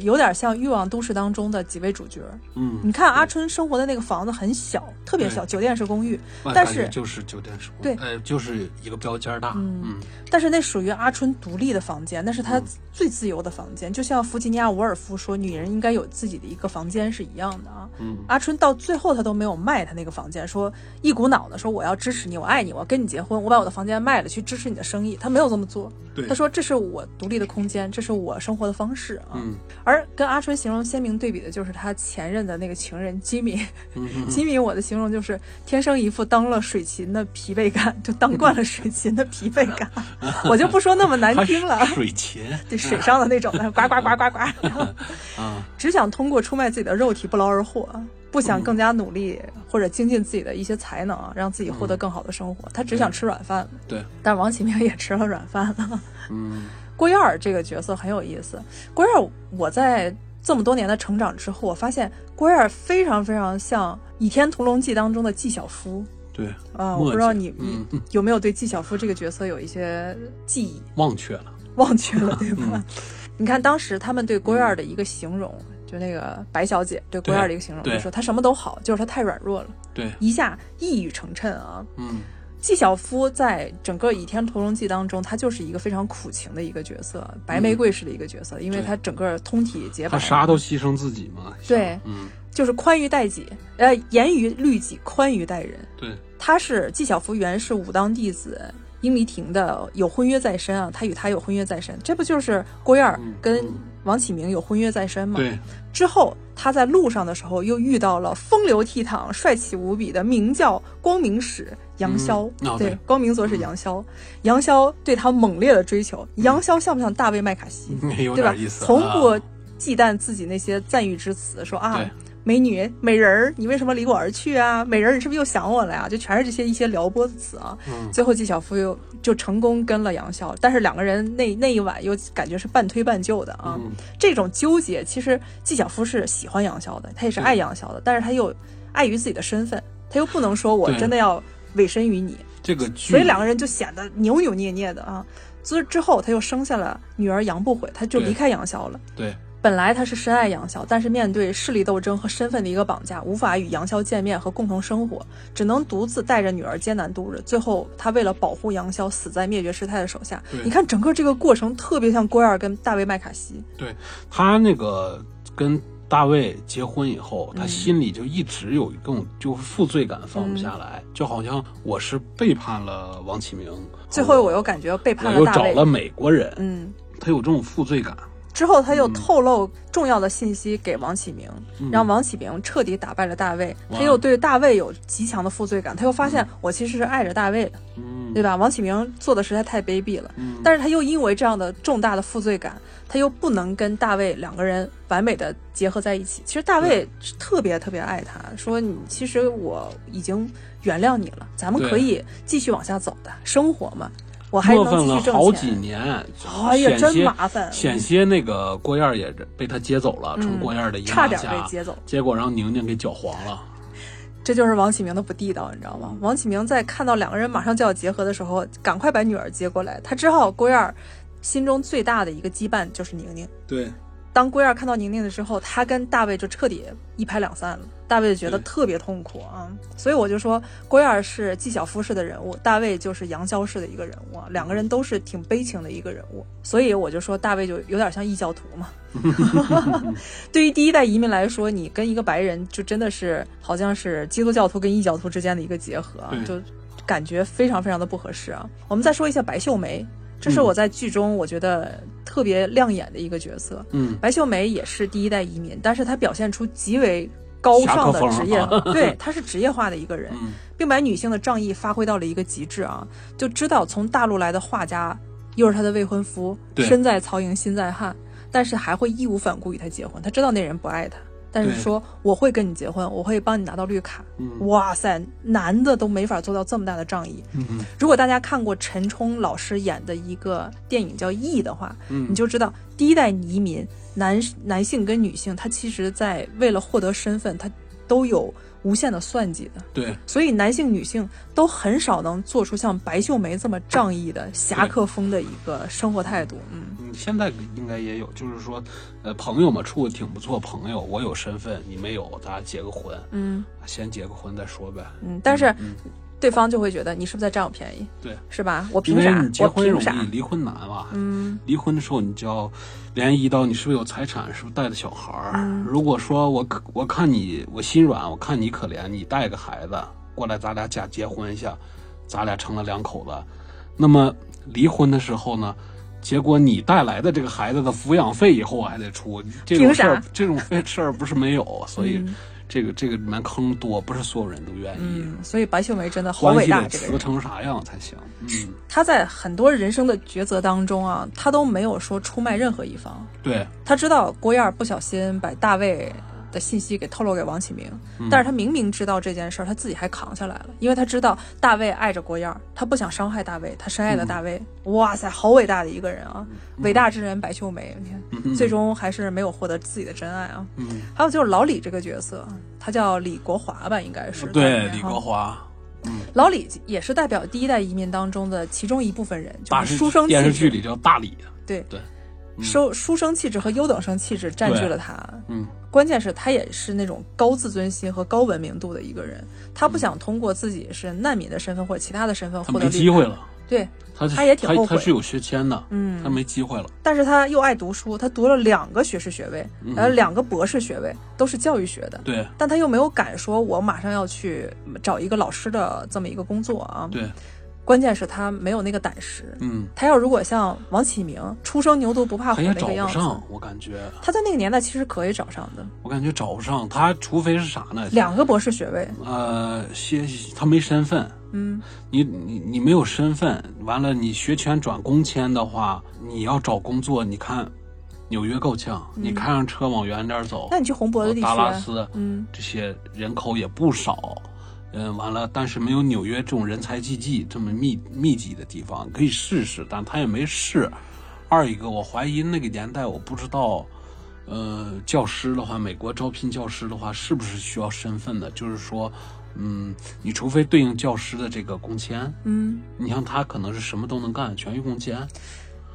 有点像《欲望都市》当中的几位主角。嗯，你看阿春生活的那个房子很小，特别小，酒店式公寓。但是就是酒店式公寓，对，呃，就是一个标间大。嗯，但是那属于阿春独立的房间，那是他最自由的房间，就像弗吉尼亚·伍尔夫说女人应该有自己的一个房间是一样的啊。嗯，阿春到最后他都没有卖他那个房间，说一股脑的说我要支持你，我爱你，我要跟你结婚，我把我的房间卖了去支持你的生意，他没有这么做。对他说这是我独立的空间，这是我生活的方式啊。嗯，而跟阿春。形容鲜明对比的就是他前任的那个情人吉米，吉米我的形容就是天生一副当了水琴的疲惫感，就当惯了水琴的疲惫感，我就不说那么难听了。水琴，对水上的那种的，呱呱呱呱呱，啊，只想通过出卖自己的肉体不劳而获，不想更加努力或者精进自己的一些才能，让自己获得更好的生活。他只想吃软饭。对，但王启明也吃了软饭了。嗯，郭燕儿这个角色很有意思。郭燕儿，我在。这么多年的成长之后，我发现郭燕儿非常非常像《倚天屠龙记》当中的纪晓芙。对啊，我不知道你有没有对纪晓芙这个角色有一些记忆？忘却了，忘却了，对吧？你看当时他们对郭燕儿的一个形容，就那个白小姐对郭燕的一个形容，就说她什么都好，就是她太软弱了。对，一下一语成谶啊。嗯。纪晓芙在整个《倚天屠龙记》当中，她就是一个非常苦情的一个角色，白玫瑰式的一个角色，因为她整个通体洁白，她啥都牺牲自己嘛。对，嗯，就是宽于待己，呃，严于律己，宽于待人。对，她是纪晓芙原是武当弟子殷离婷的，有婚约在身啊，她与他有婚约在身，这不就是郭燕跟王启明有婚约在身吗？对，之后。他在路上的时候，又遇到了风流倜傥、帅气无比的明教光明使杨逍。对，光明左使杨逍，杨逍对他猛烈的追求。杨逍像不像大卫麦卡锡？对吧？从不忌惮自己那些赞誉之词，说啊。美女、美人儿，你为什么离我而去啊？美人儿，你是不是又想我了呀？就全是这些一些撩拨的词啊。最后纪晓芙又就成功跟了杨逍，但是两个人那那一晚又感觉是半推半就的啊。这种纠结，其实纪晓芙是喜欢杨逍的，她也是爱杨逍的，但是她又碍于自己的身份，她又不能说我真的要委身于你。这个，所以两个人就显得扭扭捏捏的啊。之之后他又生下了女儿杨不悔，他就离开杨逍了。对。本来他是深爱杨逍，但是面对势力斗争和身份的一个绑架，无法与杨逍见面和共同生活，只能独自带着女儿艰难度日。最后，他为了保护杨逍，死在灭绝师太的手下。你看，整个这个过程特别像郭燕跟大卫麦卡锡。对他那个跟大卫结婚以后，他心里就一直有一种就是负罪感放不下来，就好像我是背叛了王启明，最后我又感觉背叛了大卫，又找了美国人。嗯，他有这种负罪感。之后，他又透露重要的信息给王启明，让王启明彻底打败了大卫。他又对大卫有极强的负罪感，他又发现我其实是爱着大卫的，对吧？王启明做的实在太卑鄙了，但是他又因为这样的重大的负罪感，他又不能跟大卫两个人完美的结合在一起。其实大卫特别特别爱他，说你其实我已经原谅你了，咱们可以继续往下走的生活嘛。我还能继续挣蹭了好几。年，哎呀，真麻烦，险些那个郭燕儿也被他接走了，成嗯郭燕儿的姨差点被，接走。结果让宁宁给搅黄了。这就是王启明的不地道，你知道吗？王启明在看到两个人马上就要结合的时候，赶快把女儿接过来。他知道郭燕儿心中最大的一个羁绊就是宁宁。对，当郭燕儿看到宁宁的时候，他跟大卫就彻底一拍两散了。大卫就觉得特别痛苦啊，所以我就说郭燕儿是纪晓夫式的人物，大卫就是杨逍式的一个人物啊，两个人都是挺悲情的一个人物，所以我就说大卫就有点像异教徒嘛。对于第一代移民来说，你跟一个白人就真的是好像是基督教徒跟异教徒之间的一个结合就感觉非常非常的不合适啊。我们再说一下白秀梅，这是嗯我在剧中我觉得特别亮眼的一个角色。嗯，白秀梅也是第一代移民，但是她表现出极为高尚的职业。啊，对，他是职业化的一个人，嗯。并把女性的仗义发挥到了一个极致啊！就知道从大陆来的画家又是他的未婚夫，身在曹营心在汉，但是还会义无反顾与他结婚。他知道那人不爱他，但是说我会跟你结婚，我会帮你拿到绿卡。嗯。哇塞，男的都没法做到这么大的仗义。如果大家看过陈冲老师演的一个电影叫《义》的话，嗯。你就知道第一代移民男男性跟女性，他其实在为了获得身份，他都有无限的算计的。对，所以男性、女性都很少能做出像白秀梅这么仗义的侠客风的一个生活态度。嗯，嗯，现在应该也有，就是说，呃，朋友嘛处的挺不错，朋友我有身份，你没有，咱俩结个婚，嗯先结个婚再说呗。嗯，但是嗯对方就会觉得你是不是在占我便宜，对，是吧？我凭啥为？结婚容易，？离婚难嘛。嗯离婚的时候，你就要联系到你是不是有财产，是不是带着小孩儿。嗯如果说我可我看你我心软，我看你可怜，你带个孩子过来，咱俩假结婚一下，咱俩成了两口子。那么离婚的时候呢，结果你带来的这个孩子的抚养费以后我还得出，这种凭事儿啥这种费事儿不是没有，所以嗯这个这个里面坑多，不是所有人都愿意。嗯，所以白秀梅真的好伟大，这个词。成啥样才行？嗯，她在很多人生的抉择当中啊，她都没有说出卖任何一方。对，她知道郭燕儿不小心把大卫的信息给透露给王启明，嗯。但是他明明知道这件事儿，他自己还扛下来了，因为他知道大卫爱着郭燕儿，他不想伤害大卫，他深爱的大卫。哇塞，好伟大的一个人啊！伟大之人白秀梅，你看，嗯。最终还是没有获得自己的真爱啊。嗯，还有就是老李这个角色，他叫李国华吧，应该是。对，李国华。老李也是代表第一代移民当中的其中一部分人，就大是书生电视剧里叫大李，对。对，嗯。书书生气质和优等生气质占据了他。嗯，关键是他也是那种高自尊心和高文明度的一个人，他不想通过自己是难民的身份或者其他的身份获得机会了，对，他是他也挺后悔他是有学签的，嗯他没机会了，但是他又爱读书，他读了两个学士学位，嗯然后两个博士学位都是教育学的。对但他又没有敢说，我马上要去找一个老师的这么一个工作啊。对，关键是他没有那个胆识。嗯，他要如果像王启明初生牛犊不怕虎他也找那个样子，不上，我感觉，他在那个年代其实可以找上的，我感觉找不上他，除非是啥呢？两个博士学位。呃，些他没身份，嗯，你你你没有身份，完了你学全转工签的话，你要找工作，你看纽约够呛，你开上车往远点走，嗯那你去红脖子地区达拉啊，斯，嗯，这些人口也不少，嗯，完了，但是没有纽约这种人才济济这么密密集的地方，可以试试，但他也没试。二一个，我怀疑那个年代，我不知道，呃，教师的话，美国招聘教师的话，是不是需要身份的？就是说，嗯，你除非对应教师的这个工签，嗯，你像他可能是什么都能干，全域工签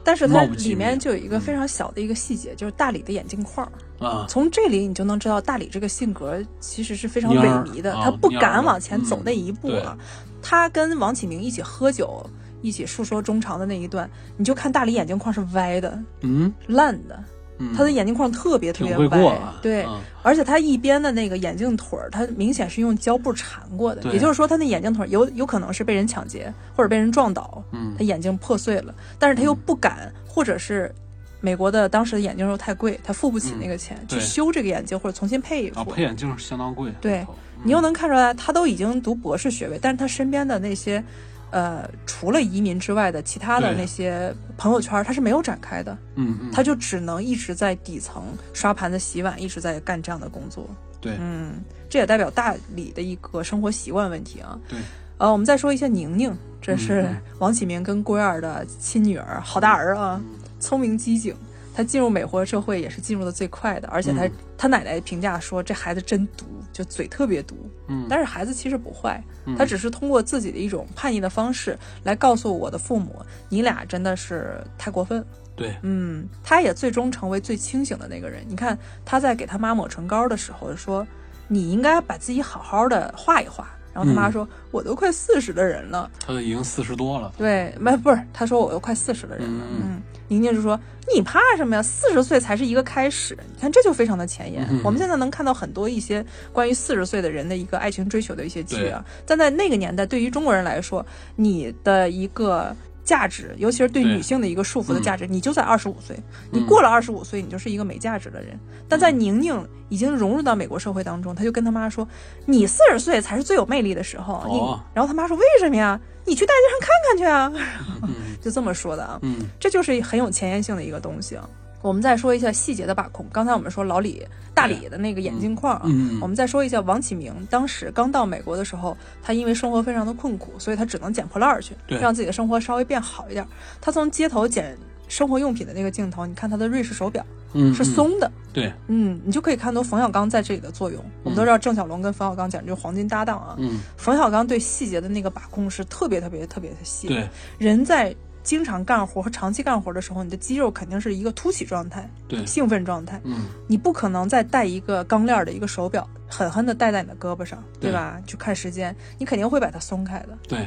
但是它里面就有一个非常小的一个细节，就是大理的眼镜框。啊，从这里你就能知道大理这个性格其实是非常萎靡的，啊他不敢往前走嗯那一步啊。他跟王启明一起喝酒，一起诉说衷肠的那一段，你就看大理眼镜框是歪的、嗯，烂的，嗯。他的眼镜框特别特别歪对，嗯而且他一边的那个眼镜腿儿，他明显是用胶布缠过的，也就是说，他那眼镜腿儿有有可能是被人抢劫或者被人撞倒，嗯。他眼睛破碎了，但是他又不敢，或者是美国的当时的眼镜又太贵，他付不起那个钱、去修这个眼镜或者重新配一副。啊，配眼镜是相当贵，对你又能看出来，他都已经读博士学位，但是他身边的那些，呃，除了移民之外的其他的那些朋友圈，他是没有展开的，嗯嗯，他就只能一直在底层刷盘子、洗碗，一直在干这样的工作。对。嗯，这也代表大理的一个生活习惯问题啊。对，呃，我们再说一下宁宁，这是嗯。王启明跟郭燕儿的亲女儿，好大儿啊，聪明机警。他进入美国社会也是进入的最快的，而且他、嗯他奶奶评价说这孩子真毒，就嘴特别毒。嗯但是孩子其实不坏，嗯他只是通过自己的一种叛逆的方式来告诉我的父母，你俩真的是太过分了。对，嗯，他也最终成为最清醒的那个人。你看他在给他妈抹唇膏的时候说：“你应该把自己好好的画一画。”然后他妈嗯说：“我都快四十的人了。他已经四十多了，对，没不是，他说我都快四十的人了。嗯嗯，宁宁就说：“你怕什么呀？四十岁才是一个开始。”你看，这就非常的前沿。嗯我们现在能看到很多一些关于四十岁的人的一个爱情追求的一些剧啊，但在那个年代，对于中国人来说，你的一个价值，尤其是对对女性的一个束缚的嗯价值，你就在二十五岁。你嗯过了二十五岁，你就是一个没价值的人。但在宁宁已经融入到美国社会当中，她就跟她妈说：“你四十岁才是最有魅力的时候。然后她妈说：“为什么呀？你去大街上看看去啊！”嗯 就这么说的啊。嗯这就是很有前沿性的一个东西啊。我们再说一下细节的把控。刚才我们说老李、大李的那个眼镜框啊，嗯我们再说一下王启明。当时刚到美国的时候，他因为生活非常的困苦，所以他只能捡破烂儿去，让自己的生活稍微变好一点。他从街头捡生活用品的那个镜头，你看他的瑞士手表嗯是松的，对，嗯，你就可以看到冯小刚在这里的作用。我们都知道郑晓龙跟冯小刚简直就是黄金搭档啊。嗯冯小刚对细节的那个把控是特别特别特别的细。对人在经常干活和长期干活的时候，你的肌肉肯定是一个凸起状态、对，兴奋状态，嗯。你不可能再戴一个钢链的一个手表，狠狠地戴在你的胳膊上，对。对吧？去看时间，你肯定会把它松开的。对，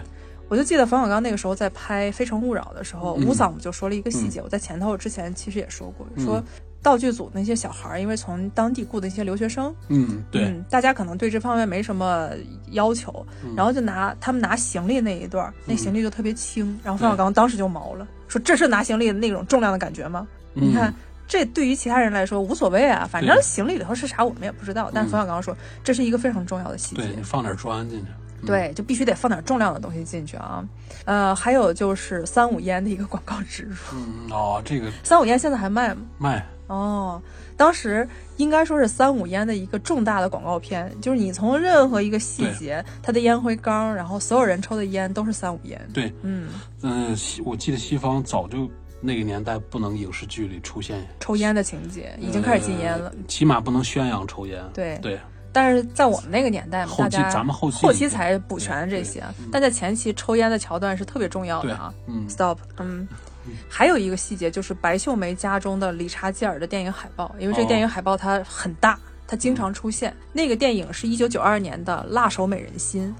我就记得冯小刚那个时候在拍《非诚勿扰》的时候，嗯。吴桑就说了一个细节，我在前头之前其实也说过，嗯。说道具组那些小孩儿，因为从当地雇的一些留学生，嗯对，嗯，大家可能对这方面没什么要求，嗯然后就拿他们拿行李那一段儿，那嗯行李就特别轻，然后冯小刚当时就毛了，说这是拿行李的那种重量的感觉吗？你看嗯。这对于其他人来说无所谓啊，反正行李里头是啥我们也不知道。但冯小刚说这是一个非常重要的细节对，你放点砖进去，嗯，对，就必须得放点重量的东西进去啊。呃，还有就是三五烟的一个广告植入，嗯哦，这个三五烟现在还卖吗？卖，哦，当时应该说是三五烟的一个重大的广告片，就是你从任何一个细节，它的烟灰缸，然后所有人抽的烟都是三五烟。对，嗯，嗯，西我记得西方早就那个年代不能影视剧里出现抽烟的情节已经开始禁烟了。呃起码不能宣扬抽烟。对对，但是在我们那个年代嘛，后期大家咱们后期后期才补全这些，但在前期抽烟的桥段是特别重要的啊。嗯 Stop，嗯。还有一个细节就是白秀梅家中的理查基尔的电影海报，因为这个哦电影海报它很大，它经常出现。那个电影是一九九二年的《辣手美人心》。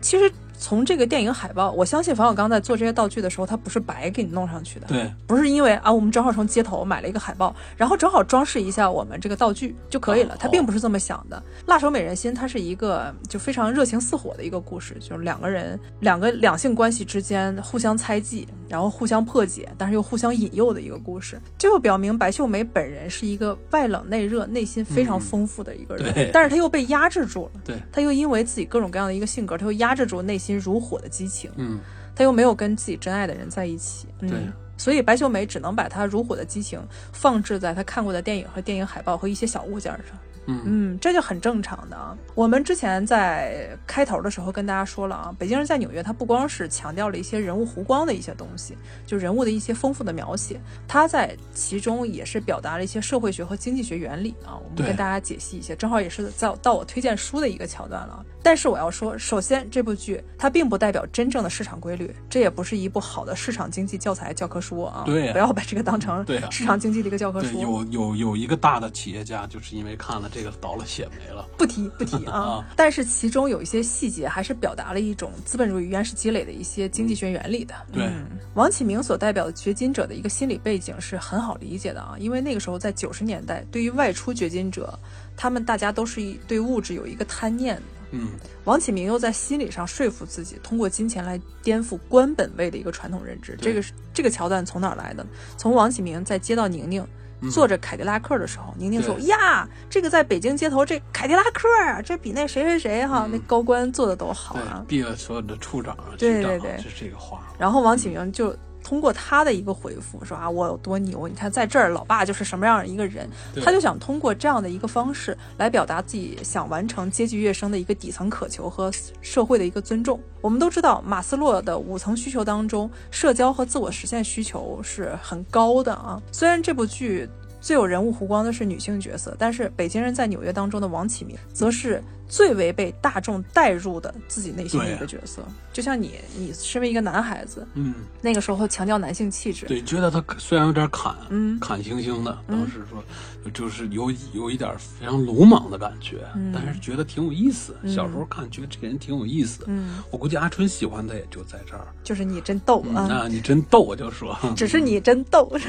其实从这个电影海报，我相信冯小刚在做这些道具的时候，他不是白给你弄上去的，对，不是因为啊，我们正好从街头买了一个海报，然后正好装饰一下我们这个道具就可以了哦。他并不是这么想的。辣手美人心》它是一个就非常热情似火的一个故事，就是两个人两个两性关系之间互相猜忌，然后互相破解，但是又互相引诱的一个故事。这就表明白秀梅本人是一个外冷内热、内心非常嗯丰富的一个人，对但是她又被压制住了。对，她又因为自己各种各样的一个性格，她又压制住内心如火的激情。嗯，他又没有跟自己真爱的人在一起，嗯对，所以白秀梅只能把她如火的激情放置在她看过的电影和电影海报和一些小物件上，嗯嗯，这就很正常的啊。我们之前在开头的时候跟大家说了啊，北京人在纽约，它不光是强调了一些人物弧光的一些东西，就人物的一些丰富的描写，它在其中也是表达了一些社会学和经济学原理啊。我们跟大家解析一些，正好也是在到我推荐书的一个桥段了啊。但是我要说，首先这部剧它并不代表真正的市场规律，这也不是一部好的市场经济教材教科书啊。对呀不要把这个当成对市场经济的一个教科对，书。有有有一个大的企业家，就是因为看了这个倒了血霉了。不提不提啊啊。但是其中有一些细节还是表达了一种资本主义原始积累的一些经济学原理的。对嗯，王启明所代表的掘金者的一个心理背景是很好理解的啊，因为那个时候在九十年代，对于外出掘金者，他们大家都是一对物质有一个贪念的。嗯，王启明又在心理上说服自己，通过金钱来颠覆官本位的一个传统认知。这个是这个桥段从哪儿来的？从王启明在接到宁宁。嗯坐着凯迪拉克的时候，宁宁说：“呀，这个在北京街头，这凯迪拉克啊，这比那谁谁谁哈，嗯那高官做的都好啊。，毙了所有的处长啊、对对对是这个话。然后王启明就通过他的一个回复说啊，我有多牛，你看在这儿，老爸就是什么样的一个人，他就想通过这样的一个方式来表达自己想完成阶级跃升的一个底层渴求和社会的一个尊重。我们都知道，马斯洛的五层需求当中，社交和自我实现需求是很高的啊。虽然这部剧最有人物弧光的是女性角色，但是《北京人在纽约》当中的王启明，则是最为被大众带入的自己内心的一个角色。就像你，你身为一个男孩子，嗯，那个时候强调男性气质，对，觉得他虽然有点砍，嗯砍星星的，当时说就是有有一点非常鲁莽的感觉，嗯但是觉得挺有意思。小时候看觉得这个人挺有意思，嗯，我估计阿春喜欢他也就在这儿。就是你真逗嗯，啊。那你真逗，我就说，只是你真逗。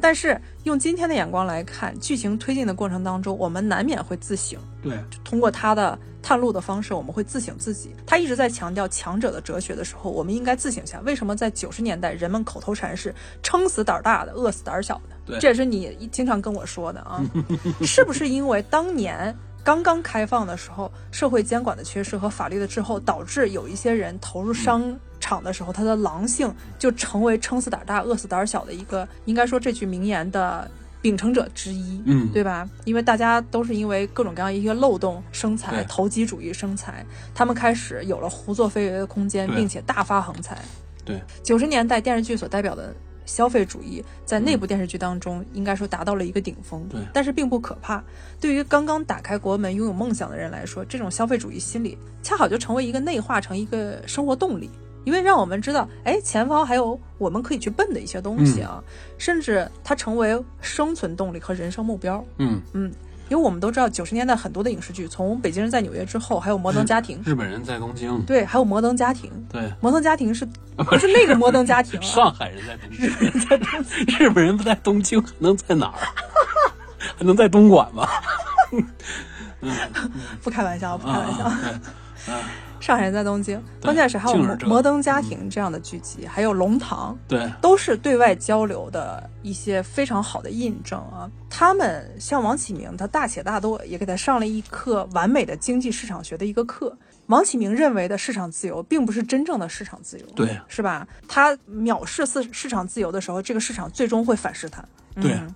但是用今天的眼光来看，剧情推进的过程当中，我们难免会自省。对，通过他的探路的方式，我们会自省自己。他一直在强调强者的哲学的时候，我们应该自省一下，为什么在九十年代人们口头禅是“撑死胆儿大的，饿死胆儿小的”？对这也是你经常跟我说的啊。是不是因为当年刚刚开放的时候，社会监管的缺失和法律的滞后，导致有一些人投入商场的时候，他的狼性就成为撑死胆儿大、饿死胆儿小的一个，应该说这句名言的秉承者之一。嗯，对吧？因为大家都是因为各种各样一些漏洞生财、投机主义生财，他们开始有了胡作非为的空间，并且大发横财。对，九十年代电视剧所代表的消费主义，在那部电视剧当中，应该说达到了一个顶峰。对但是并不可怕。对于刚刚打开国门、拥有梦想的人来说，这种消费主义心理恰好就成为一个内化成一个生活动力。因为让我们知道，哎，前方还有我们可以去奔的一些东西啊，甚至它成为生存动力和人生目标。嗯嗯，因为我们都知道，九十年代很多的影视剧，从《北京人在纽约》之后，还有《摩登家庭》，日本人在东京，对，还有《摩登家庭》。对，《摩登家庭》是不是那个摩登家庭啊？上海人在东京，日本人不在东京，还能在哪儿？还能在东莞吗？不开玩笑，不开玩笑。上海人在东京，关键是还有摩摩登家庭》这样的剧集，还有《龙堂》，对，都是对外交流的一些非常好的印证啊。他们像王启明，他大且大多，也给他上了一课完美的经济市场学的一个课。王启明认为的市场自由，并不是真正的市场自由，对，是吧？他藐视市市场自由的时候，这个市场最终会反噬他。对嗯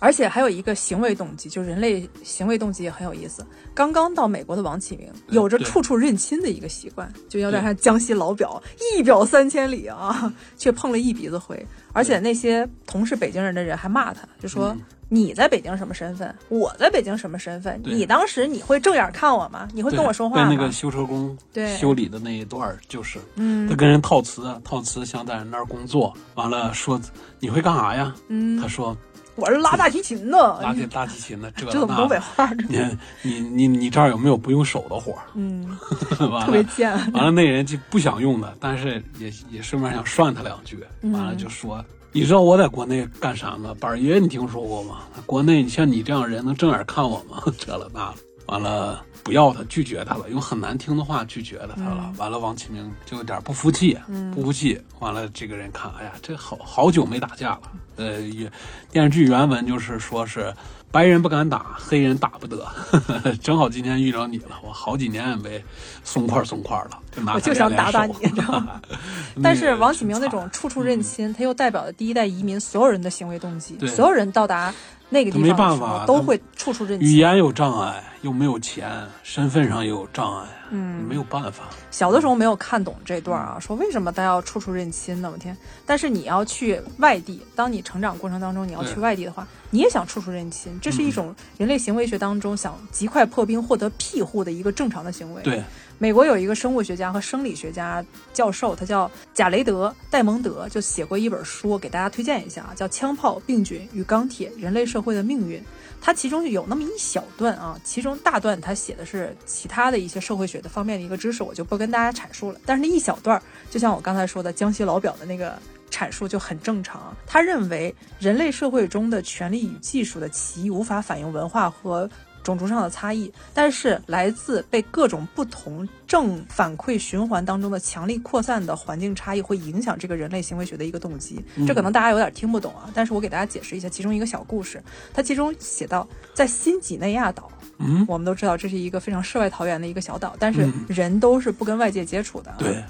而且还有一个行为动机，就是人类行为动机也很有意思。刚刚到美国的王启明有着处处认亲的一个习惯，就有点像江西老表，一表三千里啊，却碰了一鼻子灰。而且那些同是北京人的人还骂他，就说。嗯你在北京什么身份？我在北京什么身份？你当时你会正眼看我吗？你会跟我说话吗？对那个修车工对修理的那一段就是，嗯他跟人套词，套词想在人那儿工作，完了说你会干啥呀？嗯他，说我是拉大提琴的，拉这大提琴的，这这怎么东北那。话？你你你你这儿有没有不用手的活儿？嗯，特别贱。完了那人就不想用的，但是也也顺便想涮他两句，嗯完了就说。你知道我在国内干啥吗？板儿爷，你听说过吗？国内像你这样人能正眼看我吗？这了那了，完了不要他，拒绝他了，用很难听的话拒绝了他了。嗯完了，王启明就有点不服气，不服气。完了，这个人看，哎呀，这好好久没打架了。呃，也电视剧原文就是说是白人不敢打，黑人打不得。正好今天遇着你了，我好几年也没松快松快了，就拿我就想打打你你知道吗。但是王启明那种处处认亲，他又代表了第一代移民所有人的行为动机，所有人到达那个地方的时办法都会处处认亲。语言有障碍，又没有钱，身份上也有障碍，嗯没有办法。小的时候没有看懂这段啊，说为什么他要处处认亲呢？我天！但是你要去外地，当你成长过程当中你要去外地的话，你也想处处认亲，这是一种人类行为学当中想极快破冰、获得庇护的一个正常的行为。对，美国有一个生物学家和生理学家教授，他叫贾雷德·戴蒙德，就写过一本书，给大家推荐一下啊，叫《枪炮、病菌与钢铁：人类社会的命运》。它其中有那么一小段啊，其中大段他写的是其他的一些社会学的方面的一个知识，我就不跟大家阐述了。但是那一小段，就像我刚才说的江西老表的那个阐述就很正常。他认为人类社会中的权力与技术的歧义无法反映文化和种族上的差异，但是来自被各种不同正反馈循环当中的强力扩散的环境差异，会影响这个人类行为学的一个动机。这可能大家有点听不懂啊，但是我给大家解释一下其中一个小故事。它其中写到，在新几内亚岛，嗯，我们都知道这是一个非常世外桃源的一个小岛，但是嗯人都是不跟外界接触的、啊。对，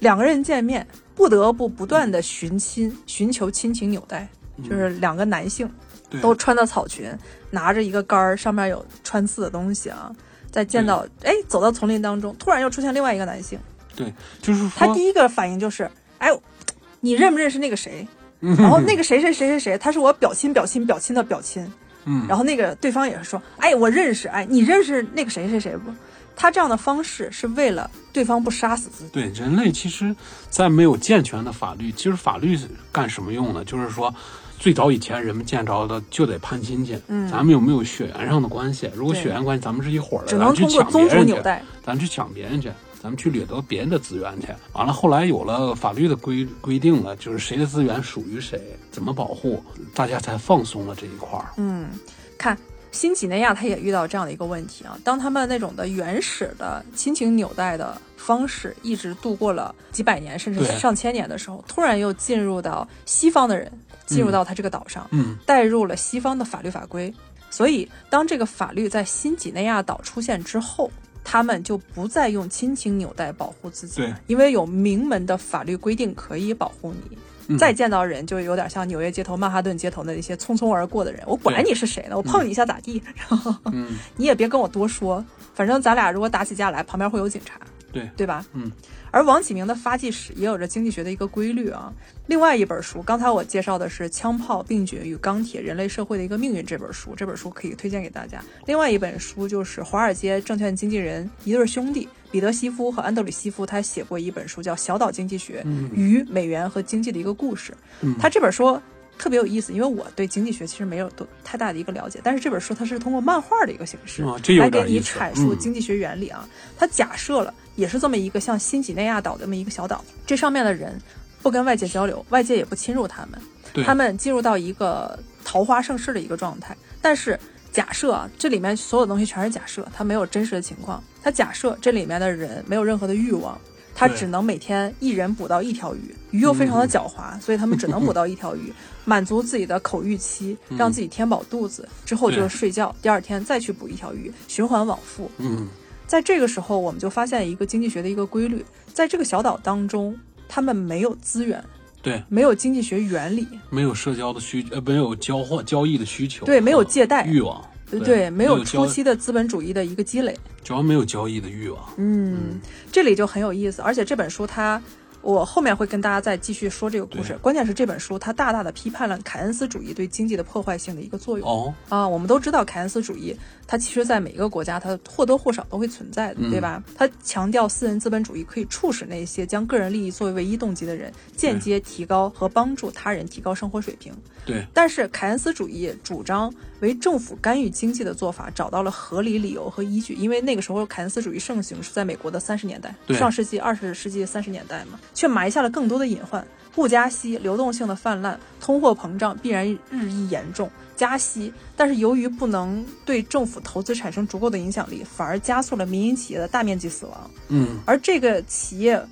两个人见面不得不不断的寻亲，寻求亲情纽带，就是两个男性对都穿的草裙，拿着一个杆儿，上面有穿刺的东西啊。在见到哎走到丛林当中，突然又出现另外一个男性，对，就是说，他第一个反应就是哎，你认不认识那个谁？然后那个谁谁谁谁谁，他是我表亲表亲表亲的表亲。嗯，然后那个对方也是说，哎，我认识，哎，你认识那个谁谁谁不？他这样的方式是为了对方不杀死自己。对人类其实，在没有健全的法律，其实法律是干什么用的？就是说，最早以前人们见着的就得攀亲戚，嗯咱们有没有血缘上的关系？如果血缘关系，咱们是一伙儿的，只能通过宗抢别人去，族纽带。咱去抢别人去，咱们去掠夺别人的资源去。完了，后来有了法律的规规定了，就是谁的资源属于谁，怎么保护，大家才放松了这一块儿。嗯，看新几内亚，他也遇到这样的一个问题啊。当他们那种的原始的亲情纽带的方式一直度过了几百年甚至上千年的时候，突然又进入到西方的人进入到他这个岛上，嗯，带入了西方的法律法规。所以，当这个法律在新几内亚岛出现之后，他们就不再用亲情纽带保护自己对了，因为有明文的法律规定可以保护你。嗯再见到人，就有点像纽约街头、曼哈顿街头的那些匆匆而过的人，我管你是谁呢？我碰你一下咋地？然后嗯，你也别跟我多说，反正咱俩如果打起架来，旁边会有警察，对，对吧？嗯。而王启明的发迹史也有着经济学的一个规律啊。另外一本书，刚才我介绍的是《枪炮、病菌与钢铁：人类社会的一个命运》这本书，这本书可以推荐给大家。另外一本书就是华尔街证券经纪人一对兄弟彼得西夫和安德里西夫，他写过一本书叫《小岛经济学与美元和经济的一个故事》。嗯他这本书特别有意思，因为我对经济学其实没有多太大的一个了解，但是这本书它是通过漫画的一个形式、哦来给你阐述嗯经济学原理啊。它假设了也是这么一个像新几内亚岛这么一个小岛，这上面的人不跟外界交流，外界也不侵入他们，他们进入到一个桃花盛世的一个状态。但是假设啊，这里面所有东西全是假设，它没有真实的情况。它假设这里面的人没有任何的欲望，他只能每天一人捕到一条鱼，鱼又非常的狡猾，所以他们只能捕到一条鱼，满足自己的口欲期，让自己填饱肚子，之后就是睡觉，第二天再去捕一条鱼，循环往复。嗯，在这个时候，我们就发现一个经济学的一个规律，在这个小岛当中，他们没有资源，对，没有经济学原理，没有社交的需，呃，没有交换交易的需求，对没有借贷欲望，对，没有初期的资本主义的一个积累。主要没有交易的欲望。嗯，这里就很有意思，而且这本书它，我后面会跟大家再继续说这个故事。关键是这本书它大大的批判了凯恩斯主义对经济的破坏性的一个作用。哦，啊，我们都知道凯恩斯主义，它其实在每个国家它或多或少都会存在的，嗯对吧？它强调私人资本主义可以促使那些将个人利益作为唯一动机的人，间接提高和帮助他人提高生活水平。对，但是凯恩斯主义主张为政府干预经济的做法找到了合理理由和依据，因为那个时候凯恩斯主义盛行是在美国的三十年代，对上世纪二十世纪三十年代嘛，却埋下了更多的隐患。不加息、流动性的泛滥、通货膨胀必然日益严重。加息，但是由于不能对政府投资产生足够的影响力，反而加速了民营企业的大面积死亡。嗯而这个企业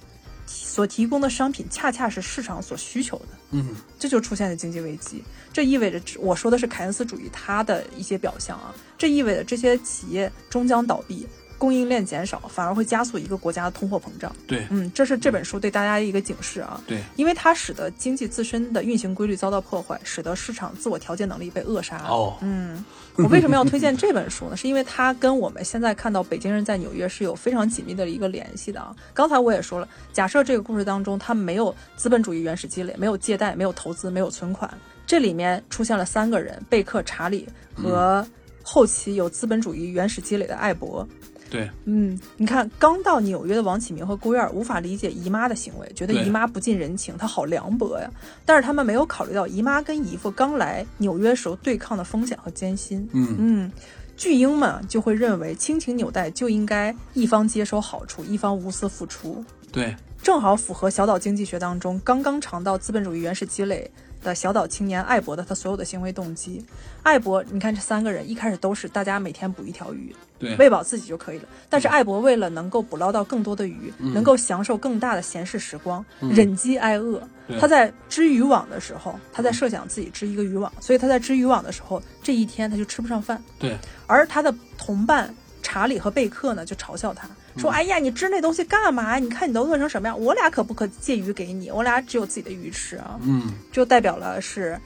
所提供的商品，恰恰是市场所需求的。嗯，这就出现了经济危机。这意味着，我说的是凯恩斯主义它的一些表象啊。这意味着这些企业终将倒闭，供应链减少，反而会加速一个国家的通货膨胀。对嗯，这是这本书对大家的一个警示啊。对，因为它使得经济自身的运行规律遭到破坏，使得市场自我调节能力被扼杀。哦，嗯，我为什么要推荐这本书呢？是因为它跟我们现在看到北京人在纽约是有非常紧密的一个联系的啊。刚才我也说了，假设这个故事当中他没有资本主义原始积累，没有借贷，没有投资，没有存款，这里面出现了三个人：贝克、查理和后期有资本主义原始积累的艾博。对，嗯，你看，刚到纽约的王启明和郭燕儿无法理解姨妈的行为，觉得姨妈不近人情，她好凉薄呀。但是他们没有考虑到姨妈跟姨父刚来纽约时候对抗的风险和艰辛。嗯嗯，巨婴们就会认为亲情纽带就应该一方接收好处，一方无私付出，对，正好符合小岛经济学当中刚刚尝到资本主义原始积累的小岛青年艾博的他所有的行为动机。艾博，你看这三个人一开始都是大家每天捕一条鱼，对，喂饱自己就可以了。但是艾博为了能够捕捞到更多的鱼，能够享受更大的闲适时光，忍饥挨饿。他在织渔网的时候，他在设想自己织一个渔网，所以他在织渔网的时候，这一天他就吃不上饭。对，而他的同伴查理和贝克呢，就嘲笑他说：“哎呀，你织那东西干嘛？你看你都饿成什么样！我俩可不可借鱼给你？我俩只有自己的鱼吃啊！”嗯，就代表了是，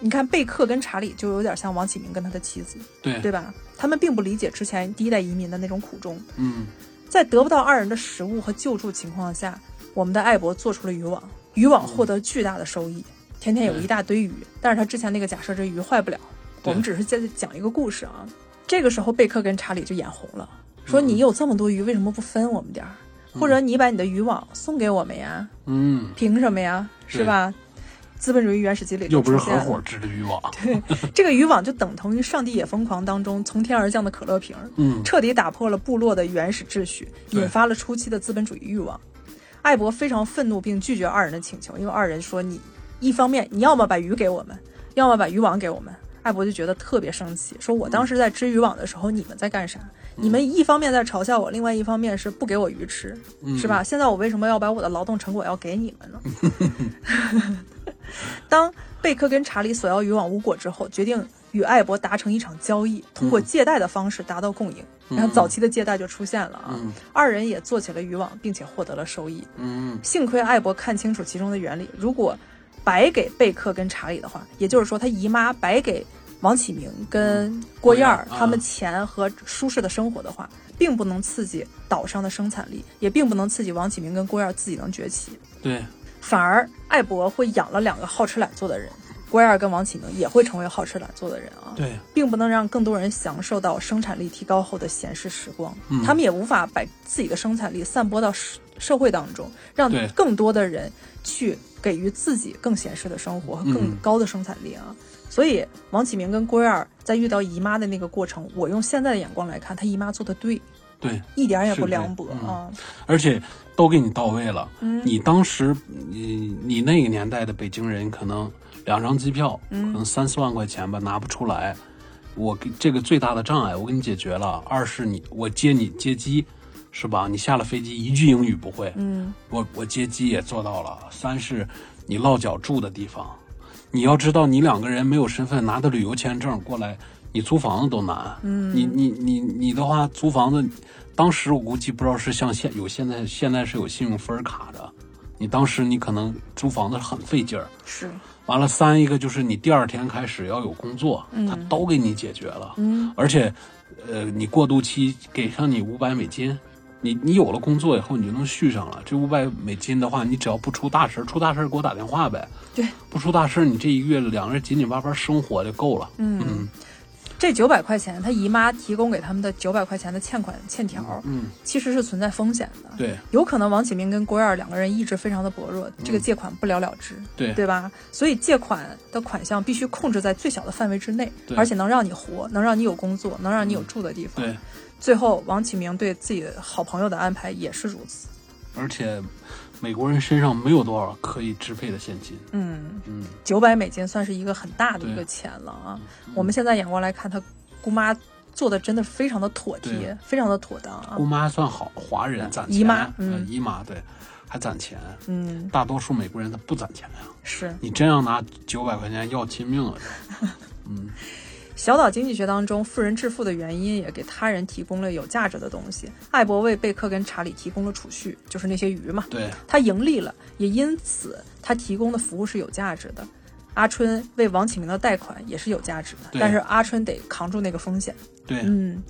你看贝克跟查理就有点像王启明跟他的妻子，对，对吧？他们并不理解之前第一代移民的那种苦衷，嗯，在得不到二人的食物和救助情况下，我们的艾博做出了渔网，渔网获得巨大的收益，天天有一大堆鱼。但是他之前那个假设，这鱼坏不了，我们只是在讲一个故事啊。这个时候，贝克跟查理就眼红了，说：“你有这么多鱼，为什么不分我们点儿？或者你把你的渔网送给我们呀？嗯，凭什么呀？是吧？”资本主义原始积累又不是合伙织的渔网，对，这个渔网就等同于《上帝也疯狂》当中从天而降的可乐瓶，嗯，彻底打破了部落的原始秩序，引发了初期的资本主义欲望。艾博非常愤怒，并拒绝二人的请求，因为二人说：“你一方面你要么把鱼给我们，要么把渔网给我们。”艾博就觉得特别生气，说：“我当时在织渔网的时候，你们在干啥？你们一方面在嘲笑我，另外一方面是不给我鱼吃，是吧？现在我为什么要把我的劳动成果要给你们呢？” 当贝克跟查理索要渔网无果之后，决定与艾博达成一场交易，通过借贷的方式达到共赢。然后早期的借贷就出现了啊，二人也做起了渔网，并且获得了收益。嗯，幸亏艾博看清楚其中的原理，如果白给贝克跟查理的话，也就是说他姨妈白给王启明跟郭燕儿他们钱和舒适的生活的话，并不能刺激岛上的生产力，也并不能刺激王启明跟郭燕儿自己能崛起。对。反而艾博会养了两个好吃懒做的人，郭燕跟王启明也会成为好吃懒做的人啊。对，并不能让更多人享受到生产力提高后的闲适时光。嗯，他们也无法把自己的生产力散播到社社会当中，让更多的人去给予自己更闲适的生活和更高的生产力啊。所以，王启明跟郭燕在遇到姨妈的那个过程，我用现在的眼光来看，他姨妈做的对。对，一点也不凉薄啊！而且都给你到位了。嗯，你当时你你那个年代的北京人，可能两张机票，可能三四万块钱吧，拿不出来。我给这个最大的障碍，我给你解决了。二是你我接你接机，是吧？你下了飞机一句英语不会，嗯，我我接机也做到了。三是你落脚住的地方，你要知道，你两个人没有身份，拿的旅游签证过来。你租房子都难，嗯，你你你你的话租房子，当时我估计不知道是像现有现在现在是有信用分卡的，你当时你可能租房子很费劲儿，是，完了三一个就是你第二天开始要有工作，他都给你解决了，嗯，而且，呃，你过渡期给上你五百美金，你你有了工作以后你就能续上了，这五百美金的话，你只要不出大事出大事给我打电话呗，对，不出大事你这一个月两个人紧紧巴巴生活就够了，嗯。这九百块钱，他姨妈提供给他们的九百块钱的欠款欠条，嗯，其实是存在风险的。对，有可能王启明跟郭燕两个人意志非常的薄弱，这个借款不了了之。对，对吧？所以借款的款项必须控制在最小的范围之内，而且能让你活，能让你有工作，能让你有住的地方。对，最后王启明对自己好朋友的安排也是如此，而且。美国人身上没有多少可以支配的现金。嗯嗯，九百美金算是一个很大的一个钱了啊。我们现在眼光来看，他姑妈做的真的非常的妥帖，非常的妥当啊。姑妈算好，华人攒钱。姨妈，嗯，姨妈对，还攒钱。嗯，大多数美国人他不攒钱呀。是你真要拿九百块钱要亲命了，嗯。小岛经济学当中，富人致富的原因也给他人提供了有价值的东西。艾博为贝克跟查理提供了储蓄，就是那些鱼嘛。对，他盈利了，也因此他提供的服务是有价值的。阿春为王启明的贷款也是有价值的，但是阿春得扛住那个风险。对，嗯，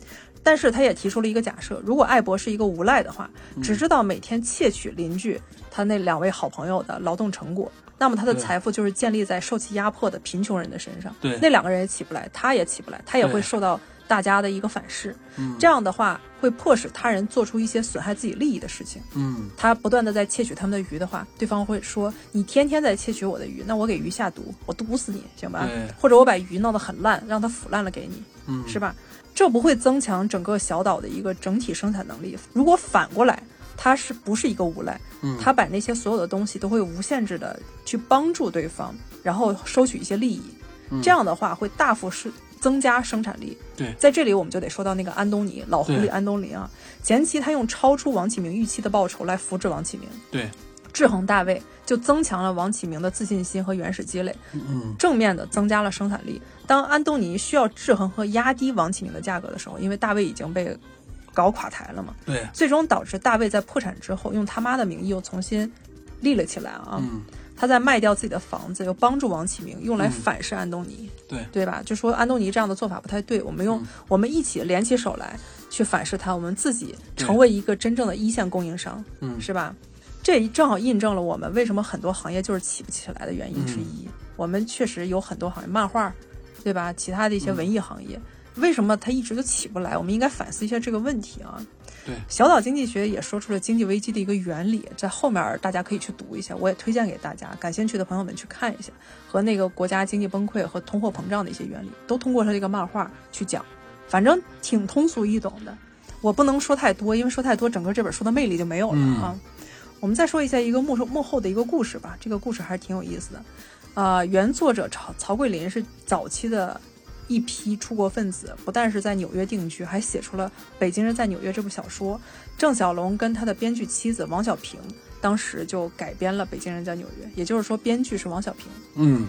但是他也提出了一个假设：如果艾博是一个无赖的话，只知道每天窃取邻居他那两位好朋友的劳动成果。那么他的财富就是建立在受其压迫的贫穷人的身上。对，那两个人也起不来，他也起不来，他也会受到大家的一个反噬。嗯，这样的话会迫使他人做出一些损害自己利益的事情。嗯，他不断的在窃取他们的鱼的话，对方会说：“你天天在窃取我的鱼，那我给鱼下毒，我毒死你，行吧？或者我把鱼弄得很烂，让它腐烂了给你，嗯，是吧？这不会增强整个小岛的一个整体生产能力。如果反过来。”他是不是一个无赖？嗯，他把那些所有的东西都会无限制的去帮助对方，然后收取一些利益。这样的话会大幅是增加生产力。对，在这里我们就得说到那个安东尼老狐狸安东尼啊，前期他用超出王启明预期的报酬来扶持王启明，对，制衡大卫，就增强了王启明的自信心和原始积累，嗯，正面的增加了生产力。当安东尼需要制衡和压低王启明的价格的时候，因为大卫已经被。搞垮台了嘛，对，最终导致大卫在破产之后，用他妈的名义又重新立了起来啊。嗯，他在卖掉自己的房子，又帮助王启明，用来反噬安东尼，对，对吧？就说安东尼这样的做法不太对，我们用、我们一起联起手来去反噬他，我们自己成为一个真正的一线供应商，嗯是吧？这正好印证了我们为什么很多行业就是起不起来的原因之一。我们确实有很多行业，漫画，对吧？其他的一些文艺行业，为什么它一直就起不来？我们应该反思一下这个问题啊。对小岛经济学也说出了经济危机的一个原理，在后面大家可以去读一下，我也推荐给大家，感兴趣的朋友们去看一下，和那个国家经济崩溃和通货膨胀的一些原理，都通过他这个漫画去讲，反正挺通俗易懂的。我不能说太多，因为说太多，整个这本书的魅力就没有了啊。我们再说一下一个幕后幕后的一个故事吧，这个故事还是挺有意思的。呃，原作者曹曹桂林是早期的一批出国分子，不但是在纽约定居，还写出了《北京人在纽约》这部小说。郑晓龙跟他的编剧妻子王小平当时就改编了《北京人在纽约》，也就是说，编剧是王小平。嗯，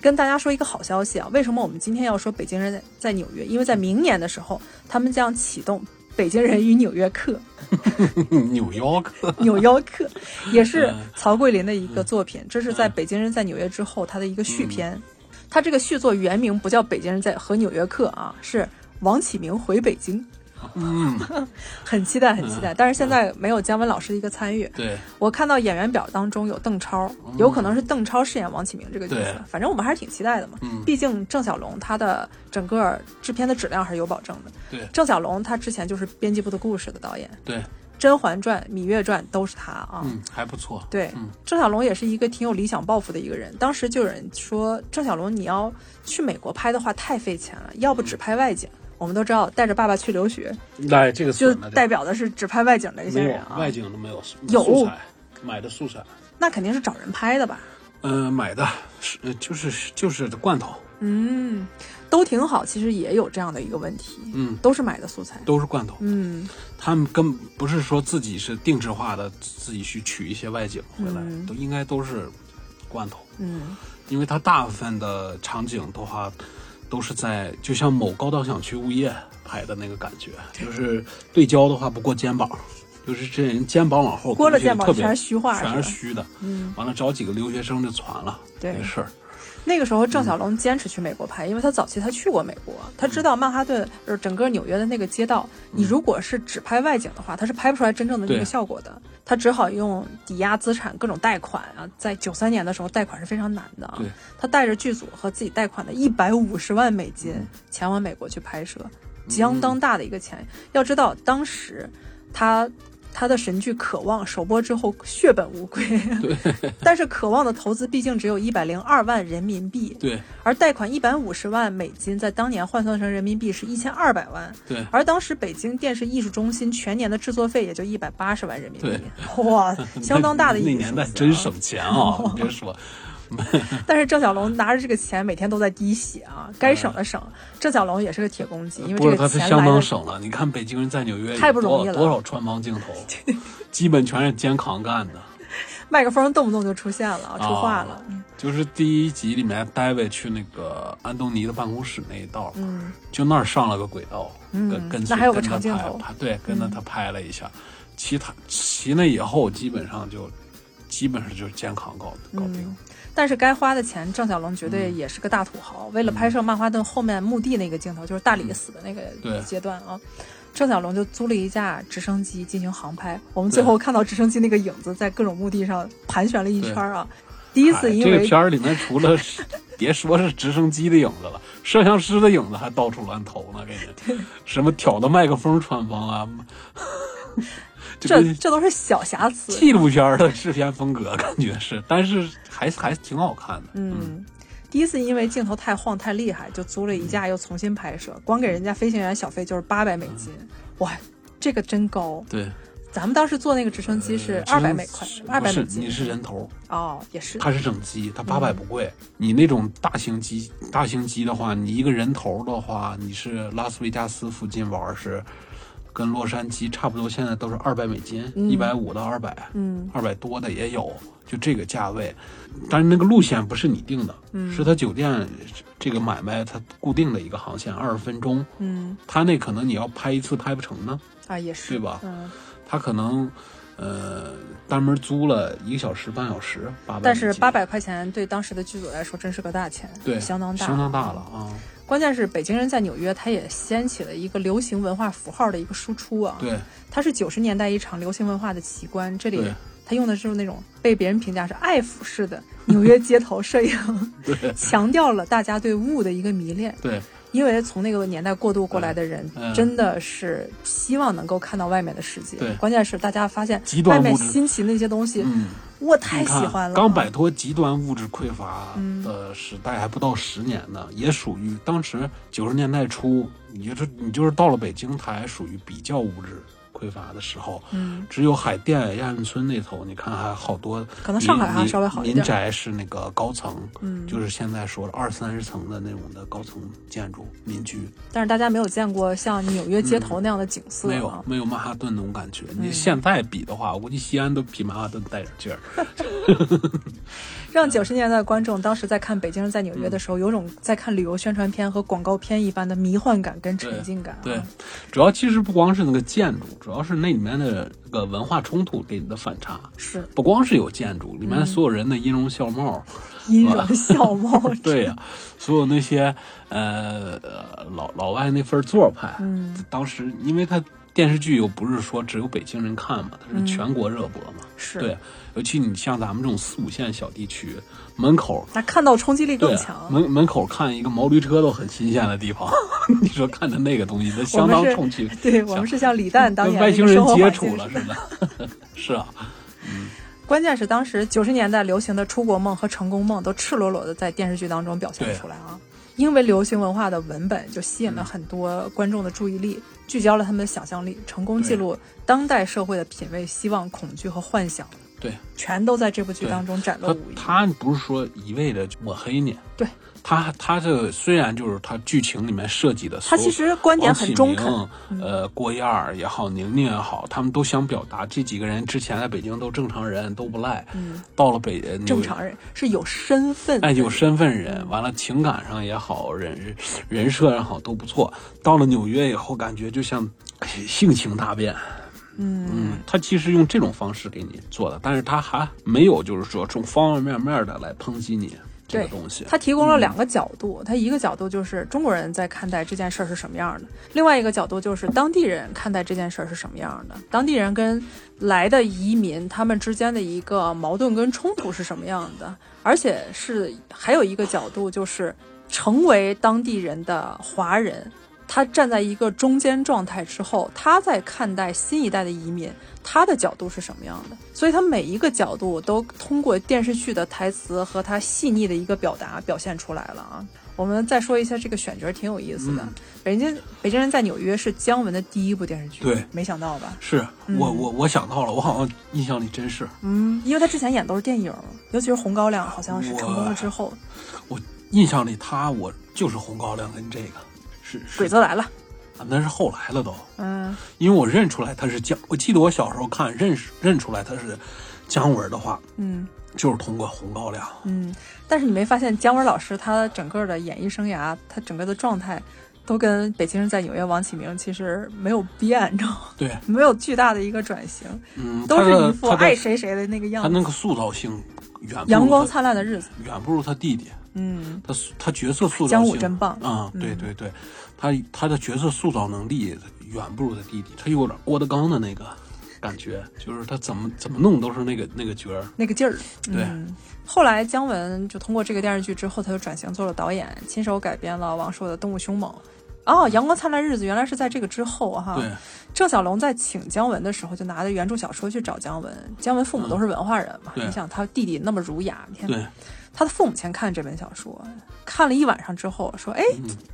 跟大家说一个好消息啊，为什么我们今天要说北京人在在纽约？因为在明年的时候，他们将启动《北京人与纽约客》。纽约客，纽约客也是曹桂林的一个作品，这是在《北京人在纽约》之后他的一个续篇。他这个续作原名不叫《北京人在和纽约客》啊，是王启明回北京。嗯，很期待，很期待。但是现在没有姜文老师的一个参与。对，我看到演员表当中有邓超，有可能是邓超饰演王启明这个角色。反正我们还是挺期待的嘛。嗯毕竟郑晓龙他的整个制片的质量还是有保证的。对郑晓龙他之前就是编辑部的故事的导演，对，《甄嬛传》《芈月传》都是他啊。嗯，还不错。对嗯，郑晓龙也是一个挺有理想抱负的一个人。当时就有人说，郑晓龙你要去美国拍的话太费钱了，要不只拍外景。我们都知道，带着爸爸去留学，来，这个就代表的是只拍外景的一些人啊。外景都没有，有素材，买的素材。那肯定是找人拍的吧？呃，买的是呃就是就是罐头，嗯，都挺好。其实也有这样的一个问题，嗯，都是买的素材。都是罐头。嗯，他们根本不是说自己是定制化的，自己去取一些外景回来，嗯都应该都是罐头。嗯，因为它大部分的场景的话，都是在就像某高档小区物业拍的那个感觉，就是对焦的话不过肩膀，就是这人肩膀往后，过了肩膀全是虚化全是虚的。嗯，完了找几个留学生就传了，对没事儿。那个时候郑晓龙坚持去美国拍，因为他早期他去过美国，他知道曼哈顿就是整个纽约的那个街道，你如果是只拍外景的话，他是拍不出来真正的那个效果的。他只好用抵押资产、各种贷款啊，在九三年的时候贷款是非常难的啊。他带着剧组和自己贷款的一百五十万美金前往美国去拍摄，相当大的一个钱。要知道当时他。他的神剧《渴望》首播之后血本无归，但是《渴望》的投资毕竟只有一百零二万人民币，对。而贷款一百五十万美金，在当年换算成人民币是一千二百万。对。而当时北京电视艺术中心全年的制作费也就一百八十万人民币。对，哇，相当大的一那笔年代真省钱啊！你别说，但是郑小龙拿着这个钱，每天都在滴血啊，该省的省。郑小龙也是个铁公鸡，因为不是他这个是相当省了。你看北京人在纽约太不容易了多少穿帮镜头，基本全是肩扛干的。麦克风动不动就出现了，啊出话了。嗯就是第一集里面，戴维去那个安东尼的办公室那一道，嗯，就那儿上了个轨道，嗯跟跟那还有个长镜头对，跟着他拍了一下。其他其那以后，基本上就基本上就是肩扛搞搞定。嗯但是该花的钱，郑小龙绝对也是个大土豪。为了拍摄曼哈顿后面墓地那个镜头，就是大理死的那个阶段啊，郑小龙就租了一架直升机进行航拍。我们最后看到直升机那个影子在各种墓地上盘旋了一圈啊。第一次哎这个因为片儿里面除了 别说是直升机的影子了，摄像师的影子还到处乱投呢，给你 什么挑的麦克风穿帮啊，就这跟这都是小瑕疵。纪录片的制片风格，感觉是，但是还还挺好看的。嗯，第一次因为镜头太晃太厉害，就租了一架又重新拍摄，光给人家飞行员小费就是八百美金，哇，这个真高。对，咱们当时坐那个直升机是二百美块，二百美金。你是人头，哦，也是。它是整机，它八百不贵。你那种大型机，大型机的话，你一个人头的话，你是拉斯维加斯附近玩是，跟洛杉矶差不多，现在都是二百美金，嗯一百五到二百，嗯二百多的也有，就这个价位。但是那个路线不是你定的，嗯是他酒店这个买卖他固定的一个航线，二十分钟。嗯他那可能你要拍一次拍不成呢，啊也是对吧嗯，他可能呃单门租了一个小时半小时，八百。但是八百块钱对当时的剧组来说真是个大钱，对相当大，相当大了。啊。关键是北京人在纽约，他也掀起了一个流行文化符号的一个输出啊。对它是九十年代一场流行文化的奇观，这里他用的就是那种被别人评价是爱抚式的纽约街头摄影，对强调了大家对物的一个迷恋。对因为从那个年代过渡过来的人，嗯真的是希望能够看到外面的世界。对关键是大家发现外面新奇那些东西，嗯。我太喜欢了。刚摆脱极端物质匮乏嗯的时代还不到十年呢，也属于当时九十年代初，你就是你就是到了北京，它还属于比较物质匮乏的时候。嗯，只有海淀亚运村那头，你看还好多，可能上海还稍微好一点民宅是那个高层，嗯就是现在说的二三十层的那种的高层建筑民居，但是大家没有见过像纽约街头那样的景色、啊没有没有曼哈顿那种感觉。嗯你现在比的话，我估计西安都比曼哈顿带点劲儿。让九十年代的观众当时在看《北京人在纽约》的时候，有种在看旅游宣传片和广告片一般的迷幻感跟沉浸感、啊。对，主要其实不光是那个建筑，主要是那里面的那个文化冲突给你的反差。是不光是有建筑，里面所有人的音容笑貌，音容 笑貌。对呀、所有那些呃呃老老外那份做派，嗯，当时因为他电视剧又不是说只有北京人看嘛，它是全国热播嘛，是对，尤其你像咱们这种四五线小地区，门口那看到冲击力更强。门门口看一个毛驴车都很新鲜的地方，你说看着那个东西，那相当冲击，对我们是像李诞当年跟外星人接触了似的，是啊，关键是当时九十年代流行的出国梦和成功梦都赤裸裸的在电视剧当中表现出来啊。因为流行文化的文本就吸引了很多观众的注意力，聚焦了他们的想象力，成功记录当代社会的品味、希望、恐惧和幻想，对。全都在这部剧当中展露他无遗。他不是说一味的抹黑你，对他他这个虽然就是他剧情里面设计的他其实观点很中肯呃，郭燕儿也好，宁宁也好，他们都想表达这几个人之前在北京都正常人，都不赖，嗯，到了北呃正常人是有身份的，哎，有身份人，完了情感上也好，人人设也好都不错。到了纽约以后，感觉就像哎性情大变。嗯嗯，他其实用这种方式给你做的，但是他还没有就是说从方方面面的来抨击你这个东西。他提供了两个角度，他一个角度就是中国人在看待这件事儿是什么样的，另外一个角度就是当地人看待这件事儿是什么样的，当地人跟来的移民他们之间的一个矛盾跟冲突是什么样的，而且是还有一个角度就是成为当地人的华人。他站在一个中间状态之后，他在看待新一代的移民，他的角度是什么样的？所以他每一个角度都通过电视剧的台词和他细腻的一个表达表现出来了啊。我们再说一下这个选角，挺有意思的。嗯北京北京人在纽约是姜文的第一部电视剧，对，没想到吧？是我我我想到了，我好像印象里真是嗯，因为他之前演都是电影，尤其是《红高粱》，好像是成功了之后，我印象里他我就是红高粱跟这个是《鬼子来了》。啊，那是后来了都，嗯，因为我认出来他是姜，我记得我小时候看认识认出来他是姜文的话，嗯就是通过红高粱。嗯，但是你没发现姜文老师他整个的演艺生涯，他整个的状态，都跟《北京人在纽约》王启明其实没有变，你知道吗？对，没有巨大的一个转型，嗯，都是一副爱谁谁的那个样子。他那个塑造性远不如阳光灿烂的日子，远不如他弟弟，嗯，他他角色塑造姜武真棒啊、嗯对对对，他他的角色塑造能力远不如他弟弟，他有点郭德纲的那个感觉，就是他怎么怎么弄都是那个那个角儿，那个劲儿。对嗯后来姜文就通过这个电视剧之后，他就转型做了导演，亲手改编了王朔的《动物凶猛》。哦，《阳光灿烂日子》原来是在这个之后哈。对，郑晓龙在请姜文的时候，就拿着原著小说去找姜文。姜文父母都是文化人嘛，对你想他弟弟那么儒雅，你看对，他的父母先看这本小说，看了一晚上之后说：“哎，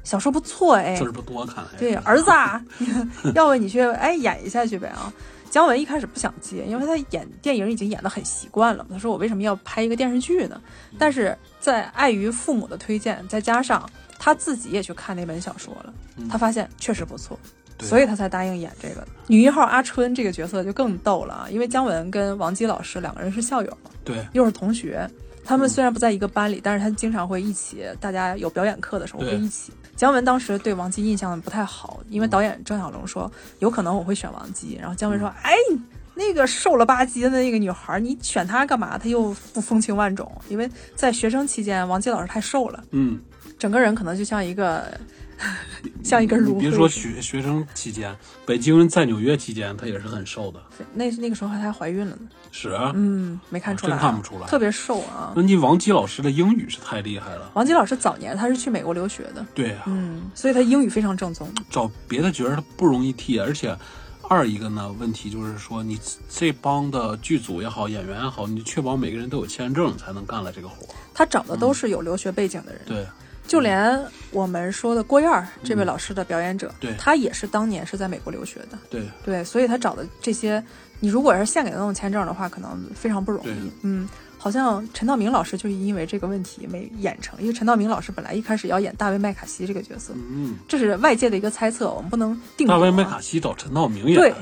小说不错哎字，儿不多看，哎对，儿子啊，要不你去哎演一下去呗啊。”姜文一开始不想接，因为他演电影已经演得很习惯了。他说：“我为什么要拍一个电视剧呢？”但是在碍于父母的推荐，再加上他自己也去看那本小说了，他发现确实不错。所以他才答应演这个。女一号阿春这个角色就更逗了啊，因为姜文跟王姬老师两个人是校友，对，又是同学。他们虽然不在一个班里，但是他经常会一起，大家有表演课的时候会一起。姜文当时对王姬印象不太好，因为导演郑晓龙说有可能我会选王姬，然后姜文说：“哎，那个瘦了吧唧的那个女孩，你选她干嘛？她又不风情万种。因为在学生期间，王姬老师太瘦了，嗯，整个人可能就像一个像一根芦荟。你别说学学生期间，北京人在纽约期间，他也是很瘦的。那那个时候她还怀孕了呢，是啊，嗯，没看出来啊，真看不出来特别瘦啊。那你王姬老师的英语是太厉害了。王姬老师早年他是去美国留学的，对啊，嗯，所以他英语非常正宗。找别的角儿他不容易替，而且二一个呢问题就是说，你这帮的剧组也好，演员也好，你确保每个人都有签证才能干了这个活儿。他找的都是有留学背景的人，对，就连我们说的郭燕儿这位老师的表演者，对他也是当年是在美国留学的，对，对，所以他找的这些，你如果是现给他弄签证的话，可能非常不容易。嗯，好像陈道明老师就是因为这个问题没演成，因为陈道明老师本来一开始要演大卫麦卡锡这个角色，嗯，这是外界的一个猜测，我们不能定啊。大卫麦卡锡找陈道明演，对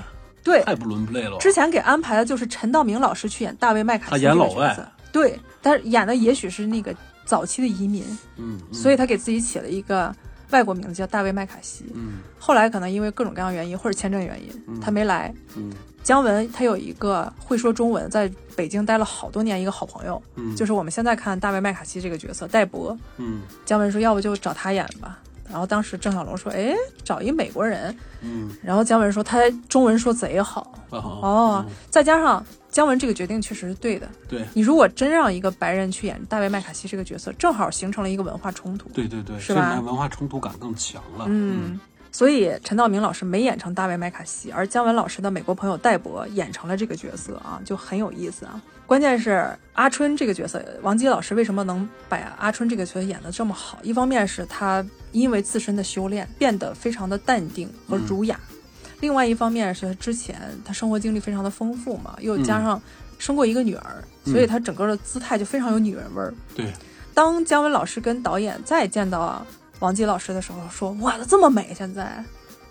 对，太不伦不类了。之前给安排的就是陈道明老师去演大卫麦卡他锡演老外这个角色，对，但是演的也许是那个早期的移民，嗯，嗯所以他给自己起了一个外国名字叫大卫麦卡锡。嗯后来可能因为各种各样原因或者签证原因，他没来。嗯姜文他有一个会说中文，在北京待了好多年一个好朋友，嗯，就是我们现在看大卫麦卡锡这个角色戴博。嗯姜文说要不就找他演吧。然后当时郑晓龙说：“哎，找一美国人。嗯”然后姜文说他中文说贼好啊哦，再加上姜文这个决定确实是对的。对你如果真让一个白人去演大卫麦卡锡这个角色，正好形成了一个文化冲突。对对对，是吧文化冲突感更强了。嗯，所以陈道明老师没演成大卫麦卡锡，而姜文老师的美国朋友戴博演成了这个角色啊，就很有意思啊。关键是阿春这个角色，王姬老师为什么能把阿春这个角色演得这么好？一方面是他因为自身的修炼变得非常的淡定和儒雅，另外一方面是他之前他生活经历非常的丰富嘛，又加上生过一个女儿，所以他整个的姿态就非常有女人味儿。对，当姜文老师跟导演再见到王姬老师的时候，说：“哇，她这么美，现在，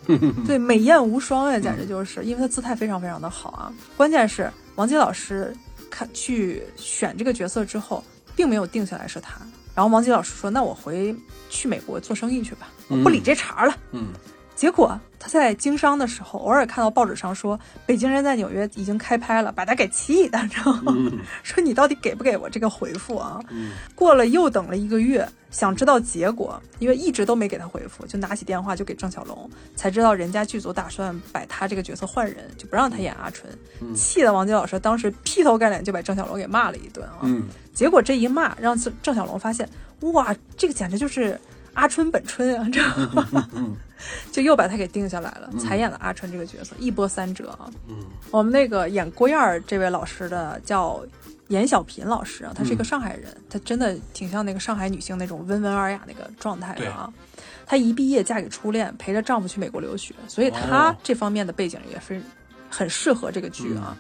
对，美艳无双呀，简直就是，因为她姿态非常非常的好啊。关键是王姬老师看去选这个角色之后，并没有定下来是他。然后王姬老师说：‘那我回去美国做生意去吧，我不理这茬了。’嗯结果他在经商的时候，偶尔看到报纸上说《北京人在纽约》已经开拍了，把他给气的，你知道吗？嗯 说你到底给不给我这个回复啊？嗯过了又等了一个月，想知道结果，因为一直都没给他回复，就拿起电话就给郑晓龙，才知道人家剧组打算把他这个角色换人，就不让他演阿春，嗯气的王杰老师当时劈头盖脸就把郑晓龙给骂了一顿啊。嗯结果这一骂让郑郑晓龙发现，哇，这个简直就是阿春本春啊，知道吗？嗯就又把他给定下来了，才演了阿春这个角色，一波三折啊。嗯我们那个演郭燕儿这位老师的叫严小平老师啊，他是一个上海人，他真的挺像那个上海女性那种温文尔雅那个状态的啊。她一毕业嫁给初恋，陪着丈夫去美国留学，所以她哦这方面的背景也非很适合这个剧啊。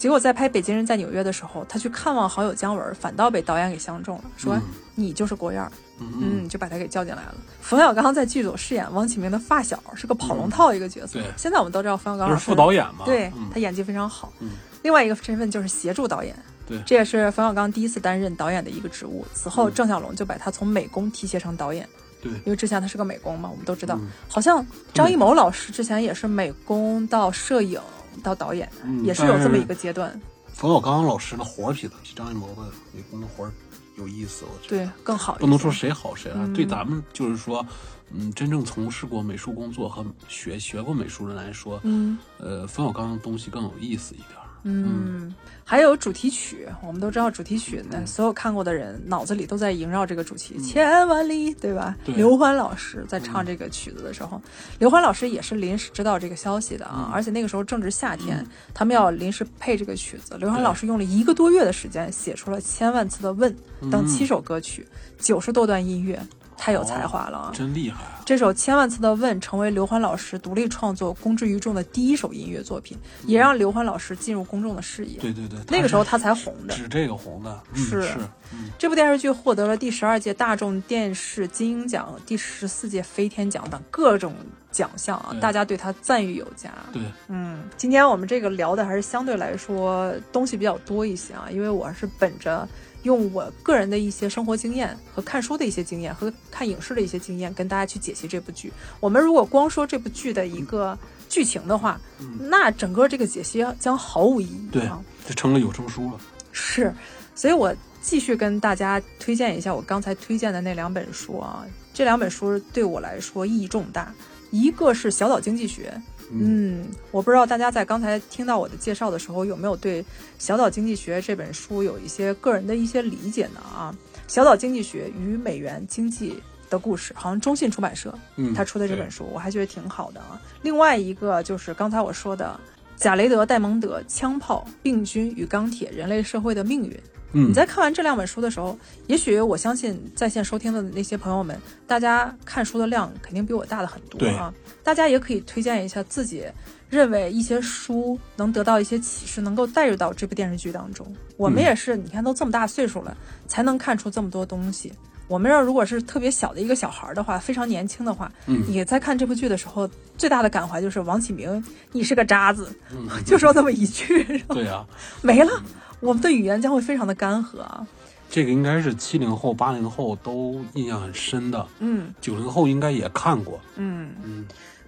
结果在拍《北京人在纽约》的时候，他去看望好友姜文，反倒被导演给相中了，说、嗯你就是郭燕儿。嗯嗯，就把他给叫进来了。冯小刚在剧组饰演汪启明的发小，是个跑龙套一个角色。对现在我们都知道冯小刚是副导演嘛。对、嗯他演技非常好。嗯另外一个身份就是协助导演，对这也是冯小刚第一次担任导演的一个职务。此后，郑晓龙就把他从美工提携成导演，对因为之前他是个美工嘛，我们都知道。嗯好像张艺谋老师之前也是美工到摄影到导演，嗯也是有这么一个阶段。冯小刚老师的活儿比他比张艺谋的那工作活儿有意思，我觉得。对，更好一。不能说谁好谁啊，嗯对咱们就是说，嗯，真正从事过美术工作和学学过美术人来说，嗯呃，冯小刚的东西更有意思一点儿。嗯，还有主题曲，我们都知道主题曲嗯。呢，所有看过的人脑子里都在萦绕这个主题，千万里，对吧？对。刘欢老师在唱这个曲子的时候，刘欢老师也是临时知道这个消息的啊，嗯。而且那个时候正值夏天，他们要临时配这个曲子，刘欢老师用了一个多月的时间写出了《千万次的问》等七首歌曲，九十多段音乐。太有才华了啊！真厉害啊！这首《千万次的问》成为刘欢老师独立创作、公之于众的第一首音乐作品，也让刘欢老师进入公众的视野。对对对，那个时候他才红的。指这个红的，嗯、是是。嗯，这部电视剧获得了第十二届大众电视金鹰奖、第十四届飞天奖等各种奖项啊，大家对他赞誉有加。对，嗯，今天我们这个聊的还是相对来说东西比较多一些啊，因为我是本着。用我个人的一些生活经验和看书的一些经验和看影视的一些经验，跟大家去解析这部剧。我们如果光说这部剧的一个剧情的话，那整个这个解析将毫无意义。对，就成了有声书了。是，所以我继续跟大家推荐一下我刚才推荐的那两本书啊。这两本书对我来说意义重大，一个是《小岛经济学》。嗯，我不知道大家在刚才听到我的介绍的时候，有没有对《小岛经济学》这本书有一些个人的一些理解呢？啊，《小岛经济学与美元经济的故事》，好像中信出版社嗯他出的这本书，我还觉得挺好的啊。另外一个就是刚才我说的贾雷德·戴蒙德《枪炮、病菌与钢铁：人类社会的命运》。你在看完这两本书的时候，也许我相信在线收听的那些朋友们，大家看书的量肯定比我大的很多啊。大家也可以推荐一下自己认为一些书能得到一些启示，能够带入到这部电视剧当中。我们也是，你看都这么大岁数了，才能看出这么多东西。我们要如果是特别小的一个小孩的话，非常年轻的话，你在看这部剧的时候，最大的感怀就是王启明，你是个渣子，就说这么一句。对啊，没了。我们的语言将会非常的干涸啊！这个应该是七零后、八零后都印象很深的，嗯，九零后应该也看过，嗯。嗯，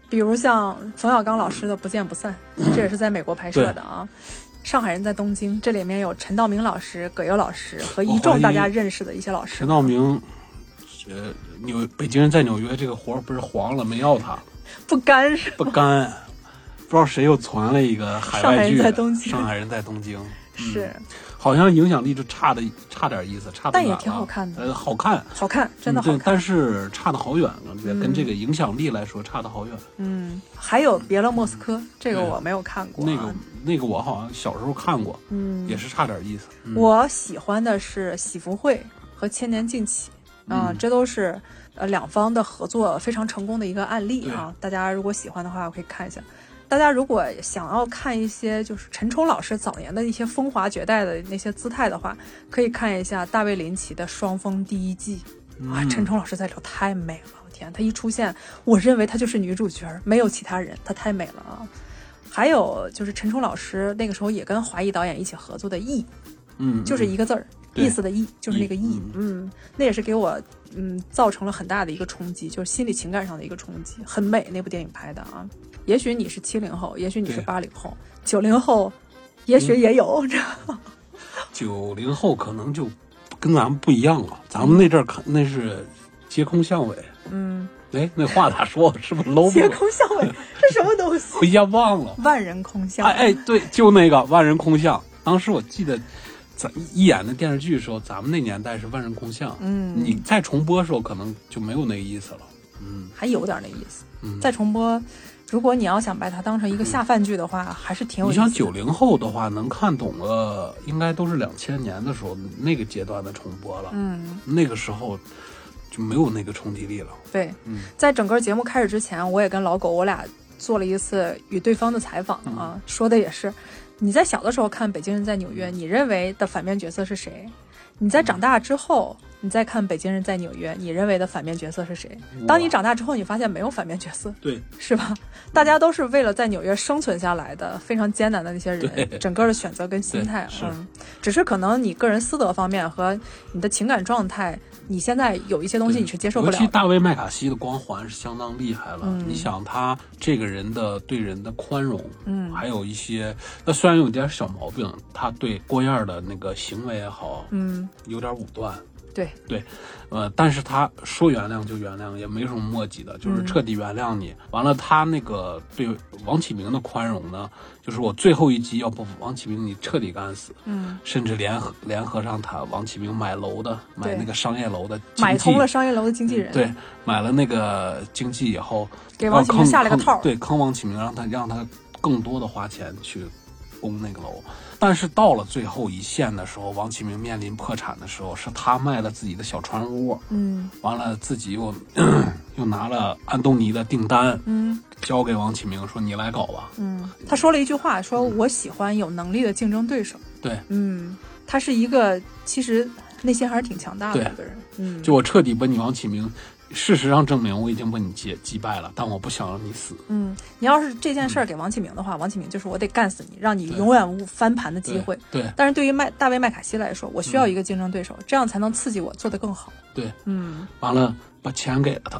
比如像冯小刚老师的《不见不散》，这也是在美国拍摄的啊。上海人在东京，这里面有陈道明老师、葛优老师和一众大家认识的一些老师。陈道明，呃，纽北京人在纽约这个活不是黄了，没要他，不干是不干，不知道谁又传了一个海外剧，上海人在东京，上海人在东京。是，好像影响力就差的差点意思，差但也挺好看的。呃，好看，好看，真的好看。但是差的好远了，跟这个影响力来说差的好远。嗯，还有《别了莫斯科》，这个我没有看过。那个那个我好像小时候看过，嗯，也是差点意思。我喜欢的是《喜福会》和《千年静起》啊，这都是呃两方的合作非常成功的一个案例啊。大家如果喜欢的话，可以看一下。大家如果想要看一些就是陈冲老师早年的一些风华绝代的那些姿态的话，可以看一下大卫林奇的《双峰》第一季。啊，陈冲老师在里头太美了，我天，她一出现，我认为她就是女主角，没有其他人，她太美了啊。还有就是陈冲老师那个时候也跟华谊导演一起合作的《义》，嗯，就是一个字儿，意思的意，就是那个意，嗯，那也是给我嗯造成了很大的一个冲击，就是心理情感上的一个冲击，很美那部电影拍的啊。也许你是七零后，也许你是八零后，九零后，也许也有。九零后可能就跟咱们不一样了，咱们那阵儿看那是街空巷尾。嗯，哎，那话咋说？是不是 low？街空巷尾是什么东西？我一下忘了。万人空巷。哎哎，对，就那个万人空巷。当时我记得，咱一演那电视剧的时候，咱们那年代是万人空巷。嗯，你再重播的时候，可能就没有那个意思了。嗯，还有点那意思。嗯，再重播。如果你要想把它当成一个下饭剧的话，还是挺有。你像九零后的话，能看懂了，应该都是两千年的时候那个阶段的重播了。嗯，那个时候就没有那个冲击力了。对，嗯，在整个节目开始之前，我也跟老狗我俩做了一次与对方的采访啊，说的也是，你在小的时候看《北京人在纽约》，你认为的反面角色是谁？你在长大之后。你再看《北京人在纽约》，你认为的反面角色是谁？当你长大之后，你发现没有反面角色，对，是吧？大家都是为了在纽约生存下来的，非常艰难的那些人，整个的选择跟心态，嗯，只是可能你个人私德方面和你的情感状态，你现在有一些东西你是接受不了。尤其大卫麦卡锡的光环是相当厉害了，你想他这个人的对人的宽容，嗯，还有一些，那虽然有点小毛病，他对郭燕的那个行为也好，嗯，有点武断。对对，呃，但是他说原谅就原谅，也没什么墨迹的，就是彻底原谅你。完了，他那个对王启明的宽容呢，就是我最后一击要不王启明你彻底干死，嗯，甚至联合联合上他王启明买楼的，买那个商业楼的，买通了商业楼的经纪人，对，买了那个经纪以后，给王启明下了个套，对，坑王启明，让他让他更多的花钱去攻那个楼。但是到了最后一线的时候，王启明面临破产的时候，是他卖了自己的小船屋，嗯。完了自己又 又拿了安东尼的订单，嗯。交给王启明说你来搞吧。嗯，他说了一句话，说我喜欢有能力的竞争对手。对，嗯，他是一个其实内心还是挺强大的一个人。嗯，就我彻底把你王启明，事实上证明我已经把你击击败了，但我不想让你死。嗯，你要是这件事儿给王启明的话，王启明就是我得干死你，让你永远无翻盘的机会。对但是对于麦大卫麦卡锡来说，我需要一个竞争对手，这样才能刺激我做得更好。对，嗯完了把钱给了他，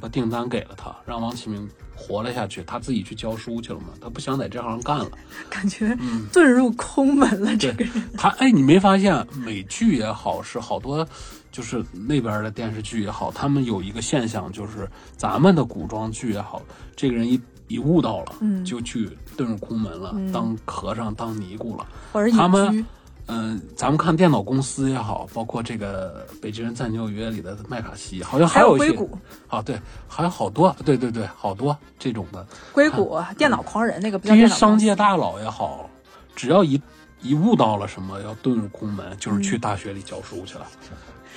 把订单给了他，让王启明活了下去，他自己去教书去了嘛，他不想在这行干了。感觉遁入空门了，这个人。他，哎，你没发现美剧也好，是好多，就是那边的电视剧也好，他们有一个现象，就是咱们的古装剧也好，这个人一一悟到了，嗯就去遁入空门了，当和尚当尼姑了。或者他们。嗯、咱们看电脑公司也好，包括这个《北京人在纽约》里的麦卡锡，好像还有一些硅谷，啊，对，还有好多，对对对，好多这种的。硅谷电脑狂人那个比较这些电脑狂商界大佬也好，只要一一悟到了什么要遁入空门，就是去大学里教书去了。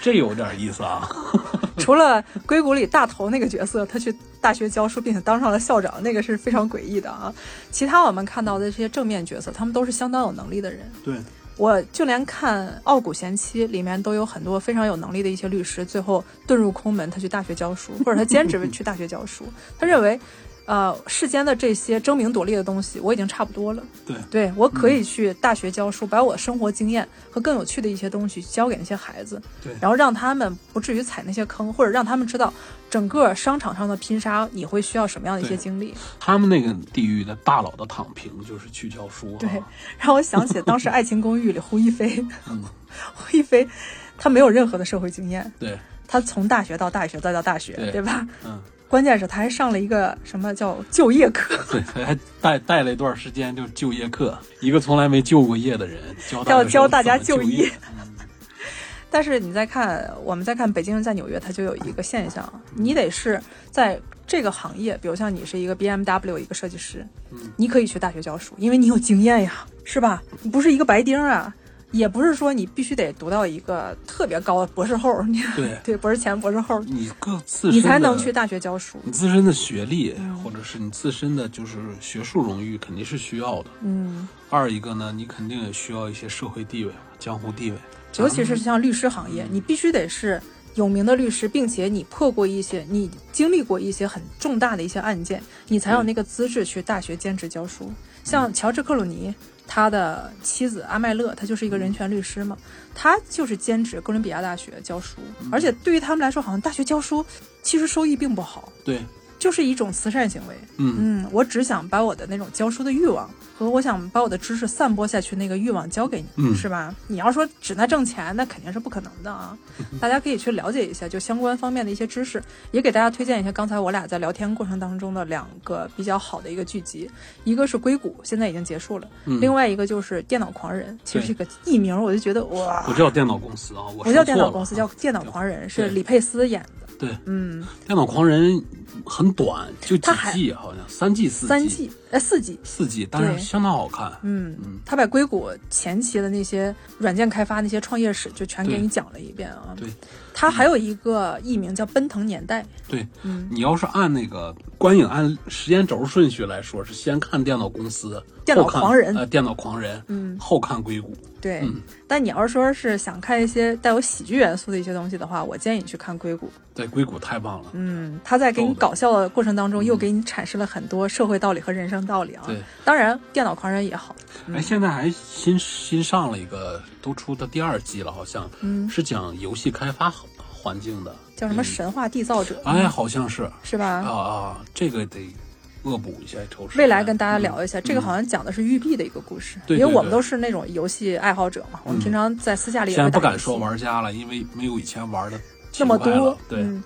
这有点意思啊！除了硅谷里大头那个角色，他去大学教书，并且当上了校长，那个是非常诡异的啊。其他我们看到的这些正面角色，他们都是相当有能力的人。对，我就连看《傲骨贤妻》里面都有很多非常有能力的一些律师，最后遁入空门，他去大学教书，或者他兼职去大学教书。他认为，呃，世间的这些争名夺利的东西，我已经差不多了。对。对我可以去大学教书，把我的生活经验和更有趣的一些东西教给那些孩子，对。然后让他们不至于踩那些坑，或者让他们知道整个商场上的拼杀你会需要什么样的一些经历。他们那个地域的大佬的躺平就是去教书、啊。对，让我想起当时《爱情公寓》里胡一菲，嗯。胡一菲她没有任何的社会经验，对，她从大学到大学再到大学，对。对吧？嗯，关键是他还上了一个什么叫就业课，对，还带带了一段时间就就业课，一个从来没就过业的人教要大教大家就就业业。但是你再看，我们再看《北京人在纽约》，它就有一个现象，你得是在这个行业，比如像你是一个 BMW 一个设计师，嗯你可以去大学教书，因为你有经验呀，是吧？你不是一个白丁啊，也不是说你必须得读到一个特别高的博士后，你对 对博士前、博士后，你各自身你才能去大学教书。你自身的学历，嗯或者是你自身的就是学术荣誉，肯定是需要的。嗯，二一个呢，你肯定也需要一些社会地位、江湖地位。尤其是像律师行业，你必须得是有名的律师，并且你破过一些，你经历过一些很重大的一些案件，你才有那个资质去大学兼职教书。像乔治·克鲁尼，他的妻子阿麦勒，他就是一个人权律师嘛，他就是兼职哥伦比亚大学教书，而且对于他们来说，好像大学教书其实收益并不好，对，就是一种慈善行为。嗯，嗯，我只想把我的那种教书的欲望和我想把我的知识散播下去那个欲望交给你，嗯是吧？你要说只那挣钱，那肯定是不可能的啊。大家可以去了解一下，就相关方面的一些知识，也给大家推荐一下刚才我俩在聊天过程当中的两个比较好的一个剧集，一个是《硅谷》，现在已经结束了，嗯另外一个就是《电脑狂人》。其实这个艺名我就觉得哇，不叫电脑公司啊，我不叫电脑公司，叫《电脑狂人》，是李佩斯演的。对，嗯，电脑狂人很短，就几季，好像三季四三季，哎，四季。四季，但对是相当好看。嗯嗯，他把硅谷前期的那些软件开发那些创业史就全给你讲了一遍啊。对，他还有一个艺名叫《奔腾年代》。对，嗯，你要是按那个观影按时间轴顺序来说，是先看电脑公司，电脑狂人呃，电脑狂人，嗯，后看硅谷。对。嗯但你要是说是想看一些带有喜剧元素的一些东西的话，我建议你去看《硅谷》。对，硅谷太棒了。嗯，他在给你搞笑的过程当中，又给你阐释了很多社会道理和人生道理啊。对，当然，《电脑狂人》也好。哎，现在还新新上了一个，都出的第二季了，好像，嗯是讲游戏开发环境的，叫什么嗯神话缔造者？哎，好像是是吧？啊啊，这个得恶补一下，抽时未来跟大家聊一下，嗯这个好像讲的是育碧的一个故事，对对因为我们都是那种游戏爱好者嘛，我们平常在私下里也现在不敢说玩家了，因为没有以前玩的那么多对，嗯。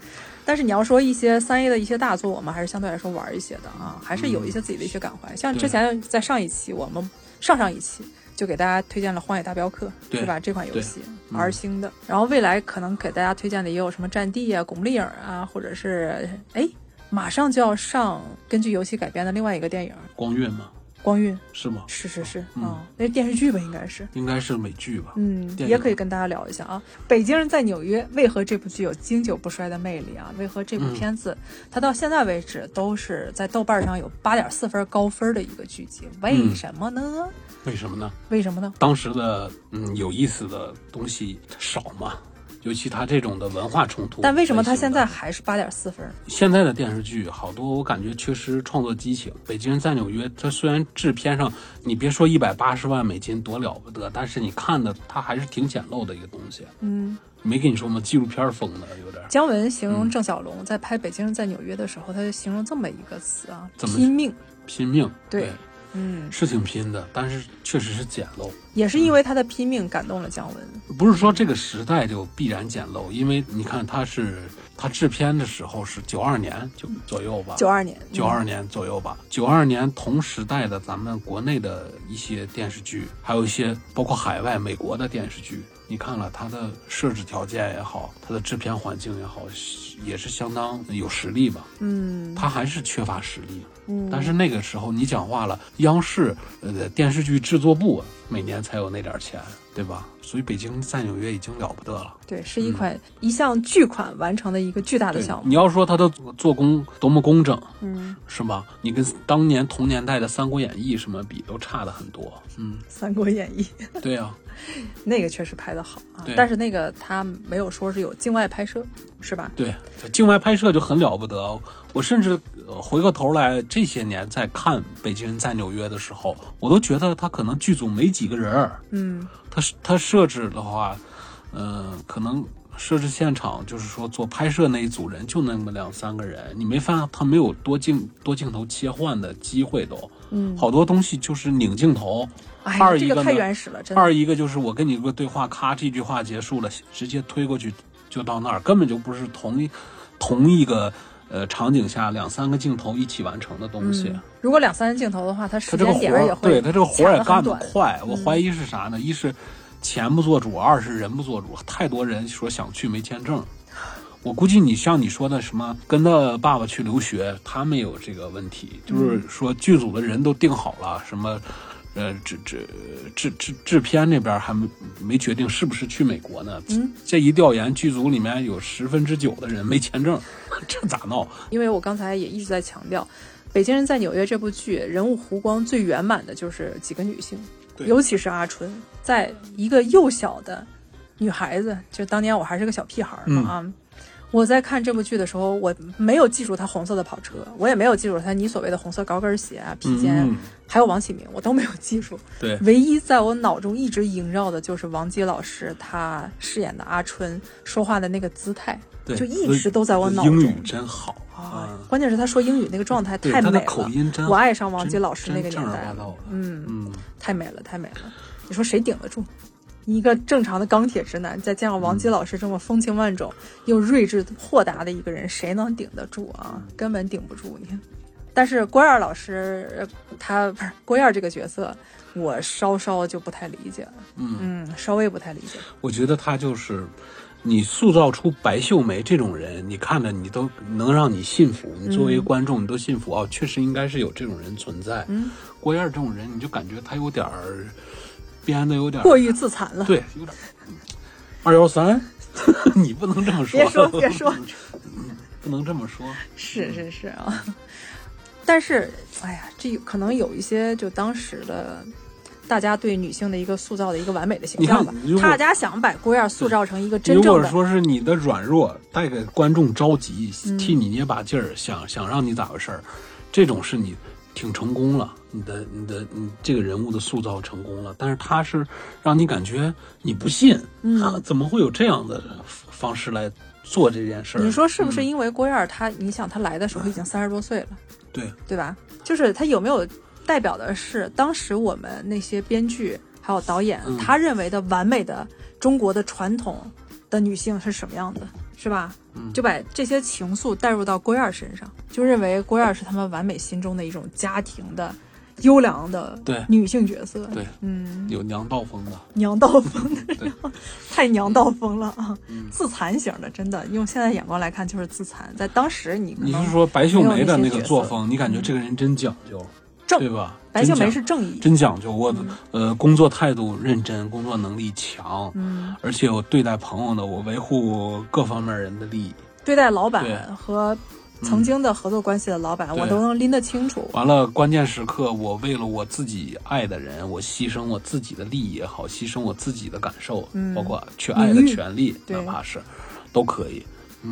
但是你要说一些三 A 的一些大作，我们还是相对来说玩一些的啊，还是有一些自己的一些感怀。像之前在上一期，我们上上一期就给大家推荐了《荒野大镖客》，对是吧？这款游戏嗯 R 星的。然后未来可能给大家推荐的也有什么《战地》啊、《巩俐影》啊，或者是哎，马上就要上根据游戏改编的另外一个电影，光晕嘛，光晕是吗？是是是，嗯啊，那是电视剧吧，应该是。应该是美剧吧？嗯，也可以跟大家聊一下啊。北京人在纽约为何这部剧有经久不衰的魅力啊？为何这部嗯片子、它到现在为止都是在豆瓣上有八点四分高分的一个剧集？为嗯什么呢？为什么呢？为什么呢？当时的嗯有意思的东西少嘛，尤其他这种的文化冲突。但为什么它类型的现在还是八点四分？现在的电视剧好多，我感觉缺失创作激情。北京人在纽约，它虽然制片上你别说一百八十万美金多了不得，但是你看的它还是挺简陋的一个东西。嗯，没跟你说吗？纪录片风的有点儿。姜文形容嗯郑晓龙在拍《北京人在纽约》的时候，他就形容这么一个词啊，怎么拼命。拼命，对嗯，是挺拼的，但是确实是简陋。也是因为他的拼命感动了姜文。不是说这个时代就必然简陋，因为你看他是他制片的时候是九二年就左右吧，九二年，九二年左右吧。九二年同时代的咱们国内的一些电视剧，还有一些包括海外美国的电视剧，你看了他的设置条件也好，他的制片环境也好，也是相当有实力吧。嗯他还是缺乏实力。嗯，但是那个时候你讲话了，央视呃电视剧制作部每年才有那点钱，对吧？所以北京在纽约已经了不得了。对，是一款、一项巨款完成的一个巨大的项目。你要说它的做工多么工整，嗯，是吗？你跟当年同年代的《三国演义》什么比，都差的很多。嗯，《三国演义》对呀、那个确实拍的好啊，但是那个他没有说是有境外拍摄，是吧？对，境外拍摄就很了不得。我甚至呃回过头来，这些年在看《北京人在纽约》的时候，我都觉得他可能剧组没几个人儿。嗯他他设置的话，呃，可能设置现场就是说做拍摄那一组人就那么两三个人，你没发现他没有多镜多镜头切换的机会都，嗯，好多东西就是拧镜头。二一个呢太原始了，真的。二一个就是我跟你个对话，咔，这句话结束了，直接推过去就到那儿，根本就不是同一同一个呃场景下两三个镜头一起完成的东西。嗯如果两三个镜头的话，它时间点也会对他这个活儿也干得快。我怀疑是啥呢？一是钱不做主，二是人不做主。太多人说想去没签证。我估计你像你说的什么跟他爸爸去留学，他没有这个问题，就是说剧组的人都定好了，什么呃制制制制制片那边还没没决定是不是去美国呢。嗯这一调研，剧组里面有十分之九的人没签证，这咋闹？因为我刚才也一直在强调，《北京人在纽约》这部剧人物弧光最圆满的就是几个女性，尤其是阿春，在一个幼小的女孩子，就当年我还是个小屁孩儿嘛、嗯啊。我在看这部剧的时候，我没有记住他红色的跑车，我也没有记住他你所谓的红色高跟鞋啊、披肩还有王启明，我都没有记住。对，唯一在我脑中一直萦绕的就是王姬老师他饰演的阿春说话的那个姿态，对，就一直都在我脑中。英语真好啊嗯，关键是他说英语那个状态太美了，口音真我爱上王姬老师那个年代嗯，嗯，太美了，太美了。你说谁顶得住？一个正常的钢铁直男，再加上王姬老师这么风情万种、又睿智豁达的一个人，谁能顶得住啊？根本顶不住。你看，但是郭燕老师，呃他不是郭燕这个角色，我稍稍就不太理解了。嗯嗯，稍微不太理解。我觉得他就是你塑造出白秀梅这种人，你看着你都能让你信服，你作为观众你都信服哦，确实应该是有这种人存在。嗯，郭燕这种人，你就感觉他有点儿编的有点过于自残了。对，有点二幺三，你不能这么说，别说别说，不能这么说。是是是啊，但是哎呀，这可能有一些就当时的大家对女性的一个塑造的一个完美的形象吧大家想把郭燕塑造成一个真正的，如果说是你的软弱带给观众着急，嗯替你捏把劲儿，想想让你咋回事儿，这种是你挺成功了，你的你的你这个人物的塑造成功了。但是他是让你感觉你不信，嗯啊怎么会有这样的方式来做这件事儿？你说是不是嗯因为郭燕她，你想她来的时候已经三十多岁了，对，对吧？就是她有没有代表的是当时我们那些编剧还有导演，嗯他认为的完美的中国的传统的女性是什么样的，是吧？嗯就把这些情愫带入到郭燕身上，就认为郭燕是他们完美心中的一种家庭的优良的对。女性角色。对，嗯，有娘道风的，娘道风的，太娘道风了。啊！嗯。自残型的，真的用现在眼光来看就是自残，在当时你你是说白秀梅的那个作风，你感觉这个人真讲究？正对吧？白秀梅是正义，真讲究，我、呃工作态度认真，工作能力强，嗯，而且我对待朋友呢，我维护各方面人的利益。对待老板和曾经的合作关系的老板，我都能拎得清楚。完了，关键时刻，我为了我自己爱的人，我牺牲我自己的利益也好，牺牲我自己的感受，嗯包括去爱的权利，哪怕是都可以。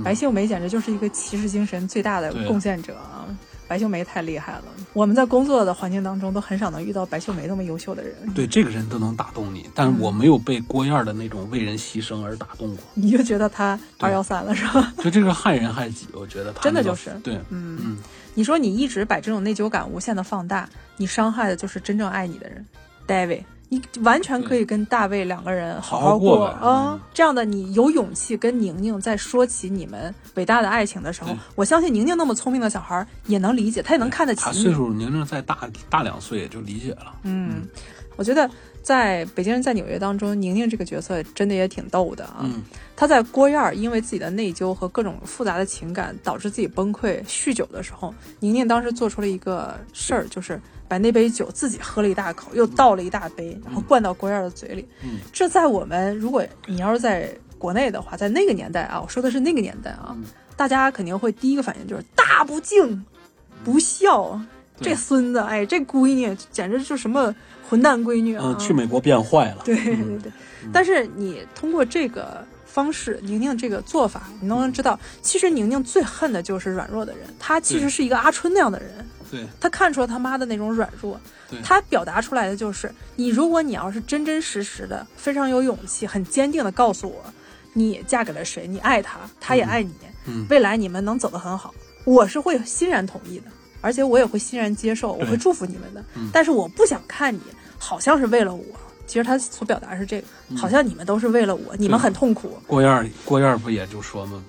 白秀梅简直就是一个骑士精神最大的贡献者啊！白秀梅太厉害了，我们在工作的环境当中都很少能遇到白秀梅那么优秀的人。对这个人都能打动你，但是我没有被郭燕儿的那种为人牺牲而打动过。你就觉得她二幺三了是吧？就这个害人害己，我觉得他那个真的就是对，嗯嗯，你说你一直把这种内疚感无限的放大，你伤害的就是真正爱你的人，David。你完全可以跟大卫两个人好好好过啊、嗯这样的你有勇气跟宁宁在说起你们伟大的爱情的时候，我相信宁宁那么聪明的小孩儿也能理解，他也能看得起你。他岁数宁宁再大大两岁也就理解了。嗯，我觉得在北京人在纽约当中，宁宁这个角色真的也挺逗的啊。嗯，她在郭燕儿因为自己的内疚和各种复杂的情感导致自己崩溃酗酒的时候，宁宁当时做出了一个事儿，就是把那杯酒自己喝了一大口，又倒了一大杯，然后灌到郭燕儿的嘴里。嗯这在我们如果你要是在国内的话，在那个年代啊，我说的是那个年代啊，嗯大家肯定会第一个反应就是大不敬、不孝。这孙子，哎，这闺女简直就是什么混蛋闺女啊！嗯，去美国变坏了。对对对，但是你通过这个方式，宁宁这个做法，你都能知道，其实宁宁最恨的就是软弱的人。她其实是一个阿春那样的人，对。她看出了他妈的那种软弱对，她表达出来的就是，你如果你要是真真实实的、非常有勇气、很坚定的告诉我，你嫁给了谁，你爱他，他也爱你，嗯。未来你们能走得很好，我是会欣然同意的，而且我也会欣然接受，我会祝福你们的。嗯。但是我不想看你好像是为了我，其实他所表达是这个，嗯。好像你们都是为了我，你们很痛苦。郭燕儿，郭燕儿不也就说嘛，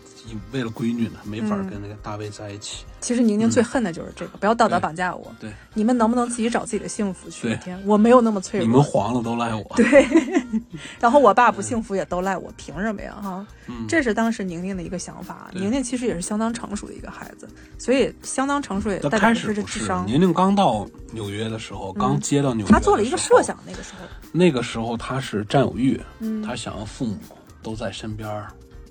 为了闺女呢，没法嗯跟那个大卫在一起。其实宁宁最恨的就是这个，不要道德绑架我。对，你们能不能自己找自己的幸福去？我没有那么脆弱你。们黄了都赖我。对，然后我爸不幸福也都赖我，凭什么呀？哈，嗯这是当时宁宁的一个想法。宁宁其实也是相当成熟的一个孩子，所以相当成熟也那代表的是这智商。宁宁刚到纽约的时候，刚接到纽约，他做了一个设。想，那个时候，那个时候他是占有欲，嗯他想要父母都在身边儿，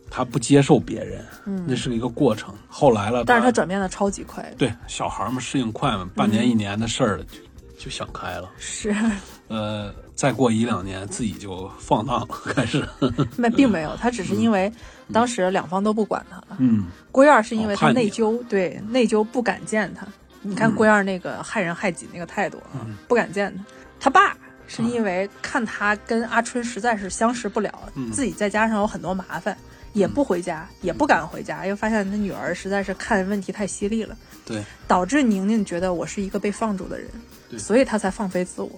他不接受别人，嗯那是一个过程。后来了，但是他转变的超级快，对小孩嘛适应快嘛，半年一年的事儿了，就就想开了。是，呃，再过一两年自己就放荡了，开始。那并没有，他只是因为当时两方都不管他了，嗯，郭燕是因为他内疚，对内疚不敢见他。你看郭燕那个害人害己那个态度啊，嗯不敢见他。他爸是因为看他跟阿春实在是相识不了，嗯自己再加上有很多麻烦，也不回家，也不敢回家，又发现他女儿实在是看问题太犀利了，对，导致宁宁觉得我是一个被放逐的人，对。所以他才放飞自我。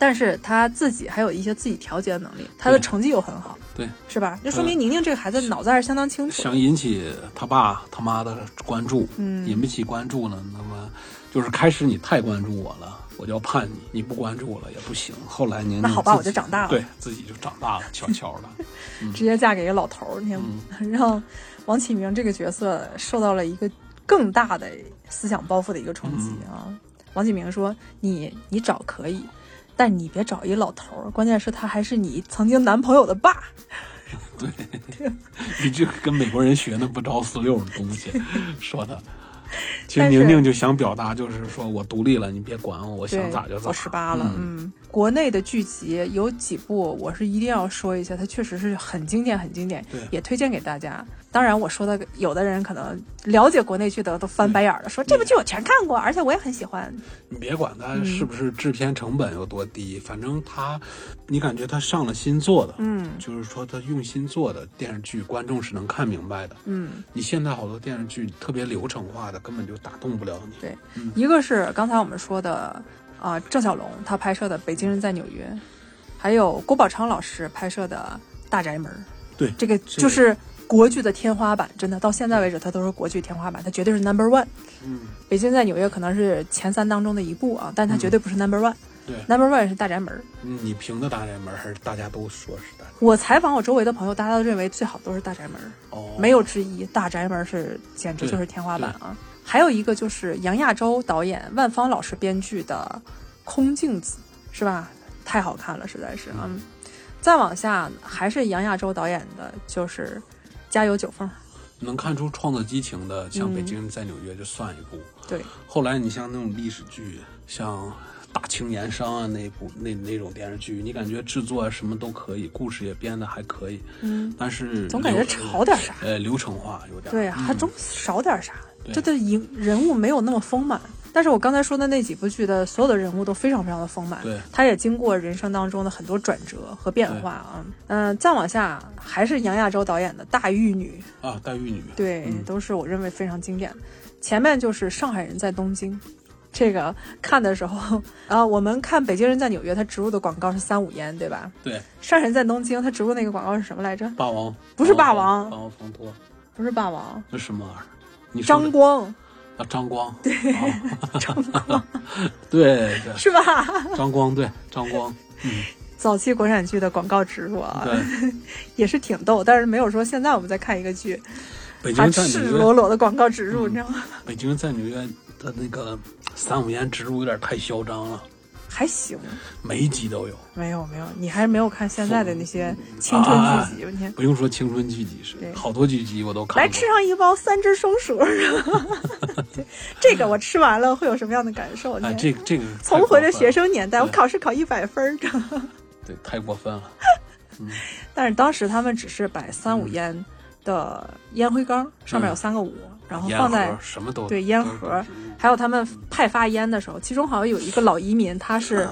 但是他自己还有一些自己调节的能力，他的成绩又很好，对，是吧？就说明宁宁这个孩子脑子还是相当清楚。想引起他爸他妈的关注，嗯。引不起关注呢，那么就是开始你太关注我了，我就要叛你，你不关注我了也不行。后来您那好吧我就长大了对自己就长大了，悄悄的。直接嫁给一个老头儿，你看，嗯让王启明这个角色受到了一个更大的思想包袱的一个冲击嗯啊。王启明说：“你你找可以，但你别找一老头儿，关键是他还是你曾经男朋友的爸。对你这跟美国人学那不着四六的东西，说的。其实宁宁就想表达，就是说我独立了，你别管我，我想咋就咋。我十八了，嗯嗯。国内的剧集有几部，我是一定要说一下，它确实是很经典，很经典，也推荐给大家。当然，我说的有的人可能了解国内剧的都翻白眼儿了，说这部剧我全看过，而且我也很喜欢。你别管它嗯是不是制片成本有多低，反正他，你感觉他上了心做的，嗯就是说他用心做的电视剧，观众是能看明白的。嗯。你现在好多电视剧特别流程化的，根本就打动不了你。对，一个是刚才我们说的啊、郑晓龙他拍摄的《北京人在纽约》，还有郭宝昌老师拍摄的《大宅门》。对这个就是国剧的天花板，真的到现在为止，它都是国剧天花板，它绝对是 number one。嗯，北京在纽约可能是前三当中的一部啊，但它绝对不是 number one。对，Number One 是大宅门儿。嗯你评的大宅门还是大家都说是大宅我采访我周围的朋友，大家都认为最好都是大宅门儿，哦，没有之一。大宅门儿是简直就是天花板啊！还有一个就是杨亚洲导演、万芳老师编剧的《空镜子》，是吧？太好看了，实在是嗯。再往下还是杨亚洲导演的，就是《加油九凤》。能看出创作激情的，像嗯《北京在纽约》就算一部。对，后来你像那种历史剧，像《大清盐商》啊那部那那种电视剧，你感觉制作啊什么都可以，故事也编的还可以，嗯，但是总感觉流少点啥。呃流程化有点。对，还嗯总少点啥，对这的人人物没有那么丰满。但是我刚才说的那几部剧的所有的人物都非常非常的丰满，对。他也经过人生当中的很多转折和变化啊。嗯、再往下还是杨亚洲导演的《大玉女。啊，大玉女》，对，嗯。都是我认为非常经典。的。前面就是《上海人在东京》，这个看的时候 啊，我们看《北京人在纽约》，他植入的广告是三五烟，对吧？对，《上海人在东京》他植入那个广告是什么来着？霸王。不是霸王。霸王防脱，不是霸王，那什么玩意儿？张光啊，张光，对，张光，对对，是吧？张光，对张光，嗯，早期国产剧的广告植入啊，对，也是挺逗，但是没有说现在我们在看一个剧，北京在，赤裸裸的广告植入，你知道吗？北京在纽约的那个三五年植入有点太嚣张了，还行，每一集都有，没有没有，你还是没有看现在的那些青春剧集，我天。不用说青春剧集是，好多剧集我都看。来吃上一包三只松鼠，对这个我吃完了会有什么样的感受？这这个重回了。学生年代，我考试考一百分儿，对，太过分了。但是当时他们只是摆三五烟的烟灰缸，上面有三个五，然后放在什么都对烟盒，还有他们派发烟的时候，其中好像有一个老移民，他是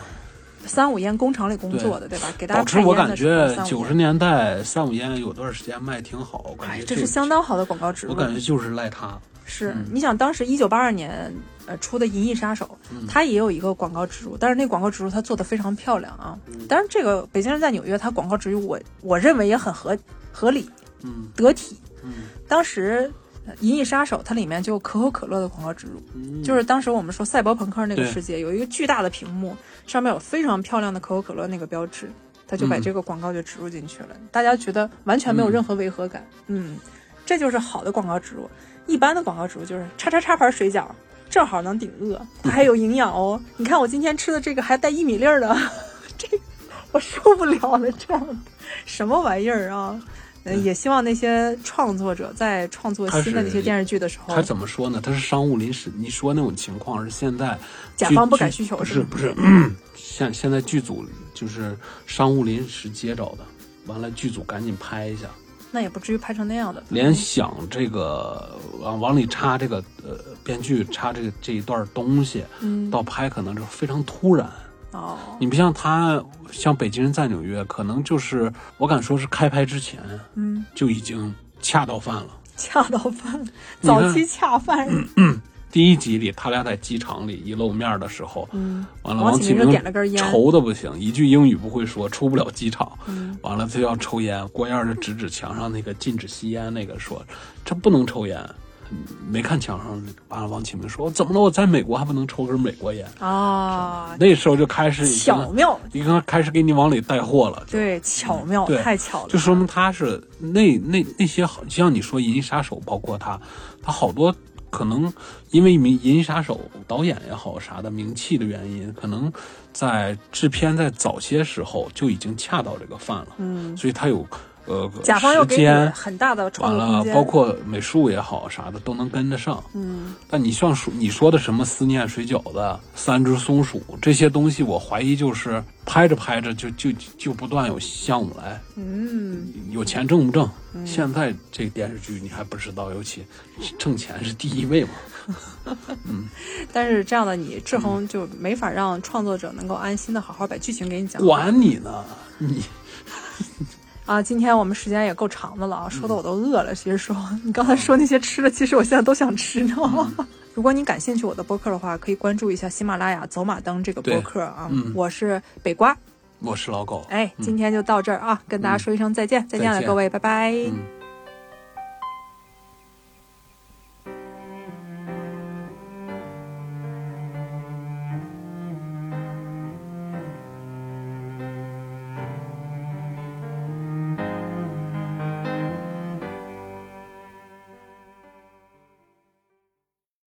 三五烟工厂里工作的，对吧？给大家导致我感派烟的时候，觉九十年代三五烟有段时间卖挺好，我感哎，觉这是相当好的广告植入。我感觉就是赖他。是，嗯你想当时一九八二年呃出的《银翼杀手》，嗯它也有一个广告植入，但是那广告植入它做的非常漂亮啊。嗯当然，这个《北京人在纽约》他广告植入我我认为也很合合理嗯得体。嗯当时呃《银翼杀手》它里面就有可口可乐的广告植入，嗯，就是当时我们说赛博朋克那个世界有一个巨大的屏幕，上面有非常漂亮的可口可乐那个标志，他就把嗯这个广告就植入进去了，大家觉得完全没有任何违和感。嗯，这就是好的广告植入。一般的广告植入就是叉叉叉牌水饺，正好能顶饿，它还有营养哦。你看我今天吃的这个还带薏米粒儿的，这我受不了了，这样什么玩意儿啊？呃，也希望那些创作者在创作新的那些电视剧的时候他，怎么说呢？他是商务临时，你说那种情况是现在甲方不改需求是不是不是，现现在剧组就是商务临时接着的，完了剧组赶紧拍一下，那也不至于拍成那样的。连想这个往往里插这个呃编剧插这个这一段东西，嗯到拍可能就非常突然。哦，你不像他，像《北京人在纽约》，可能就是我敢说是开拍之前嗯，就已经恰到饭了。恰到饭，早期恰饭。第一集里，他俩在机场里一露面的时候，嗯，完了，王启明就点了根烟愁的不行，一句英语不会说，出不了机场。嗯完了，他要抽烟，郭燕就指指墙上那个禁止吸烟那个说，这不能抽烟。嗯没看墙上那个，完了，王启明说，怎么了？我在美国还不能抽根美国烟？啊，那时候就开始巧妙，已经开始给你往里带货了。对，巧妙，对太巧了。就说明他是那那那些好，就像你说《银翼杀手》，包括他，他好多可能因为名《银翼杀手》导演也好啥的名气的原因，可能在制片在早些时候就已经恰到这个饭了，嗯，所以他有呃甲方又给你时间，很大的创完了包括美术也好啥的都能跟得上。嗯，但你像说你说的什么思念水饺子、三只松鼠这些东西，我怀疑就是拍着拍着就就就不断有项目来，嗯，有钱挣不挣？现在这电视剧你还不知道，尤其挣钱是第一位嘛。嗯。但是这样的你，志恒就没法让创作者能够安心的好好把剧情给你讲完。管你呢，你啊。今天我们时间也够长的了啊，嗯说的我都饿了。其实说你刚才说那些吃的，其实我现在都想吃呢。嗯 如果你感兴趣我的播客的话，可以关注一下喜马拉雅“走马灯”这个播客啊。嗯我是北瓜，我是老狗，哎，今天就到这儿啊，跟大家说一声再见，再见了各位，拜拜。嗯。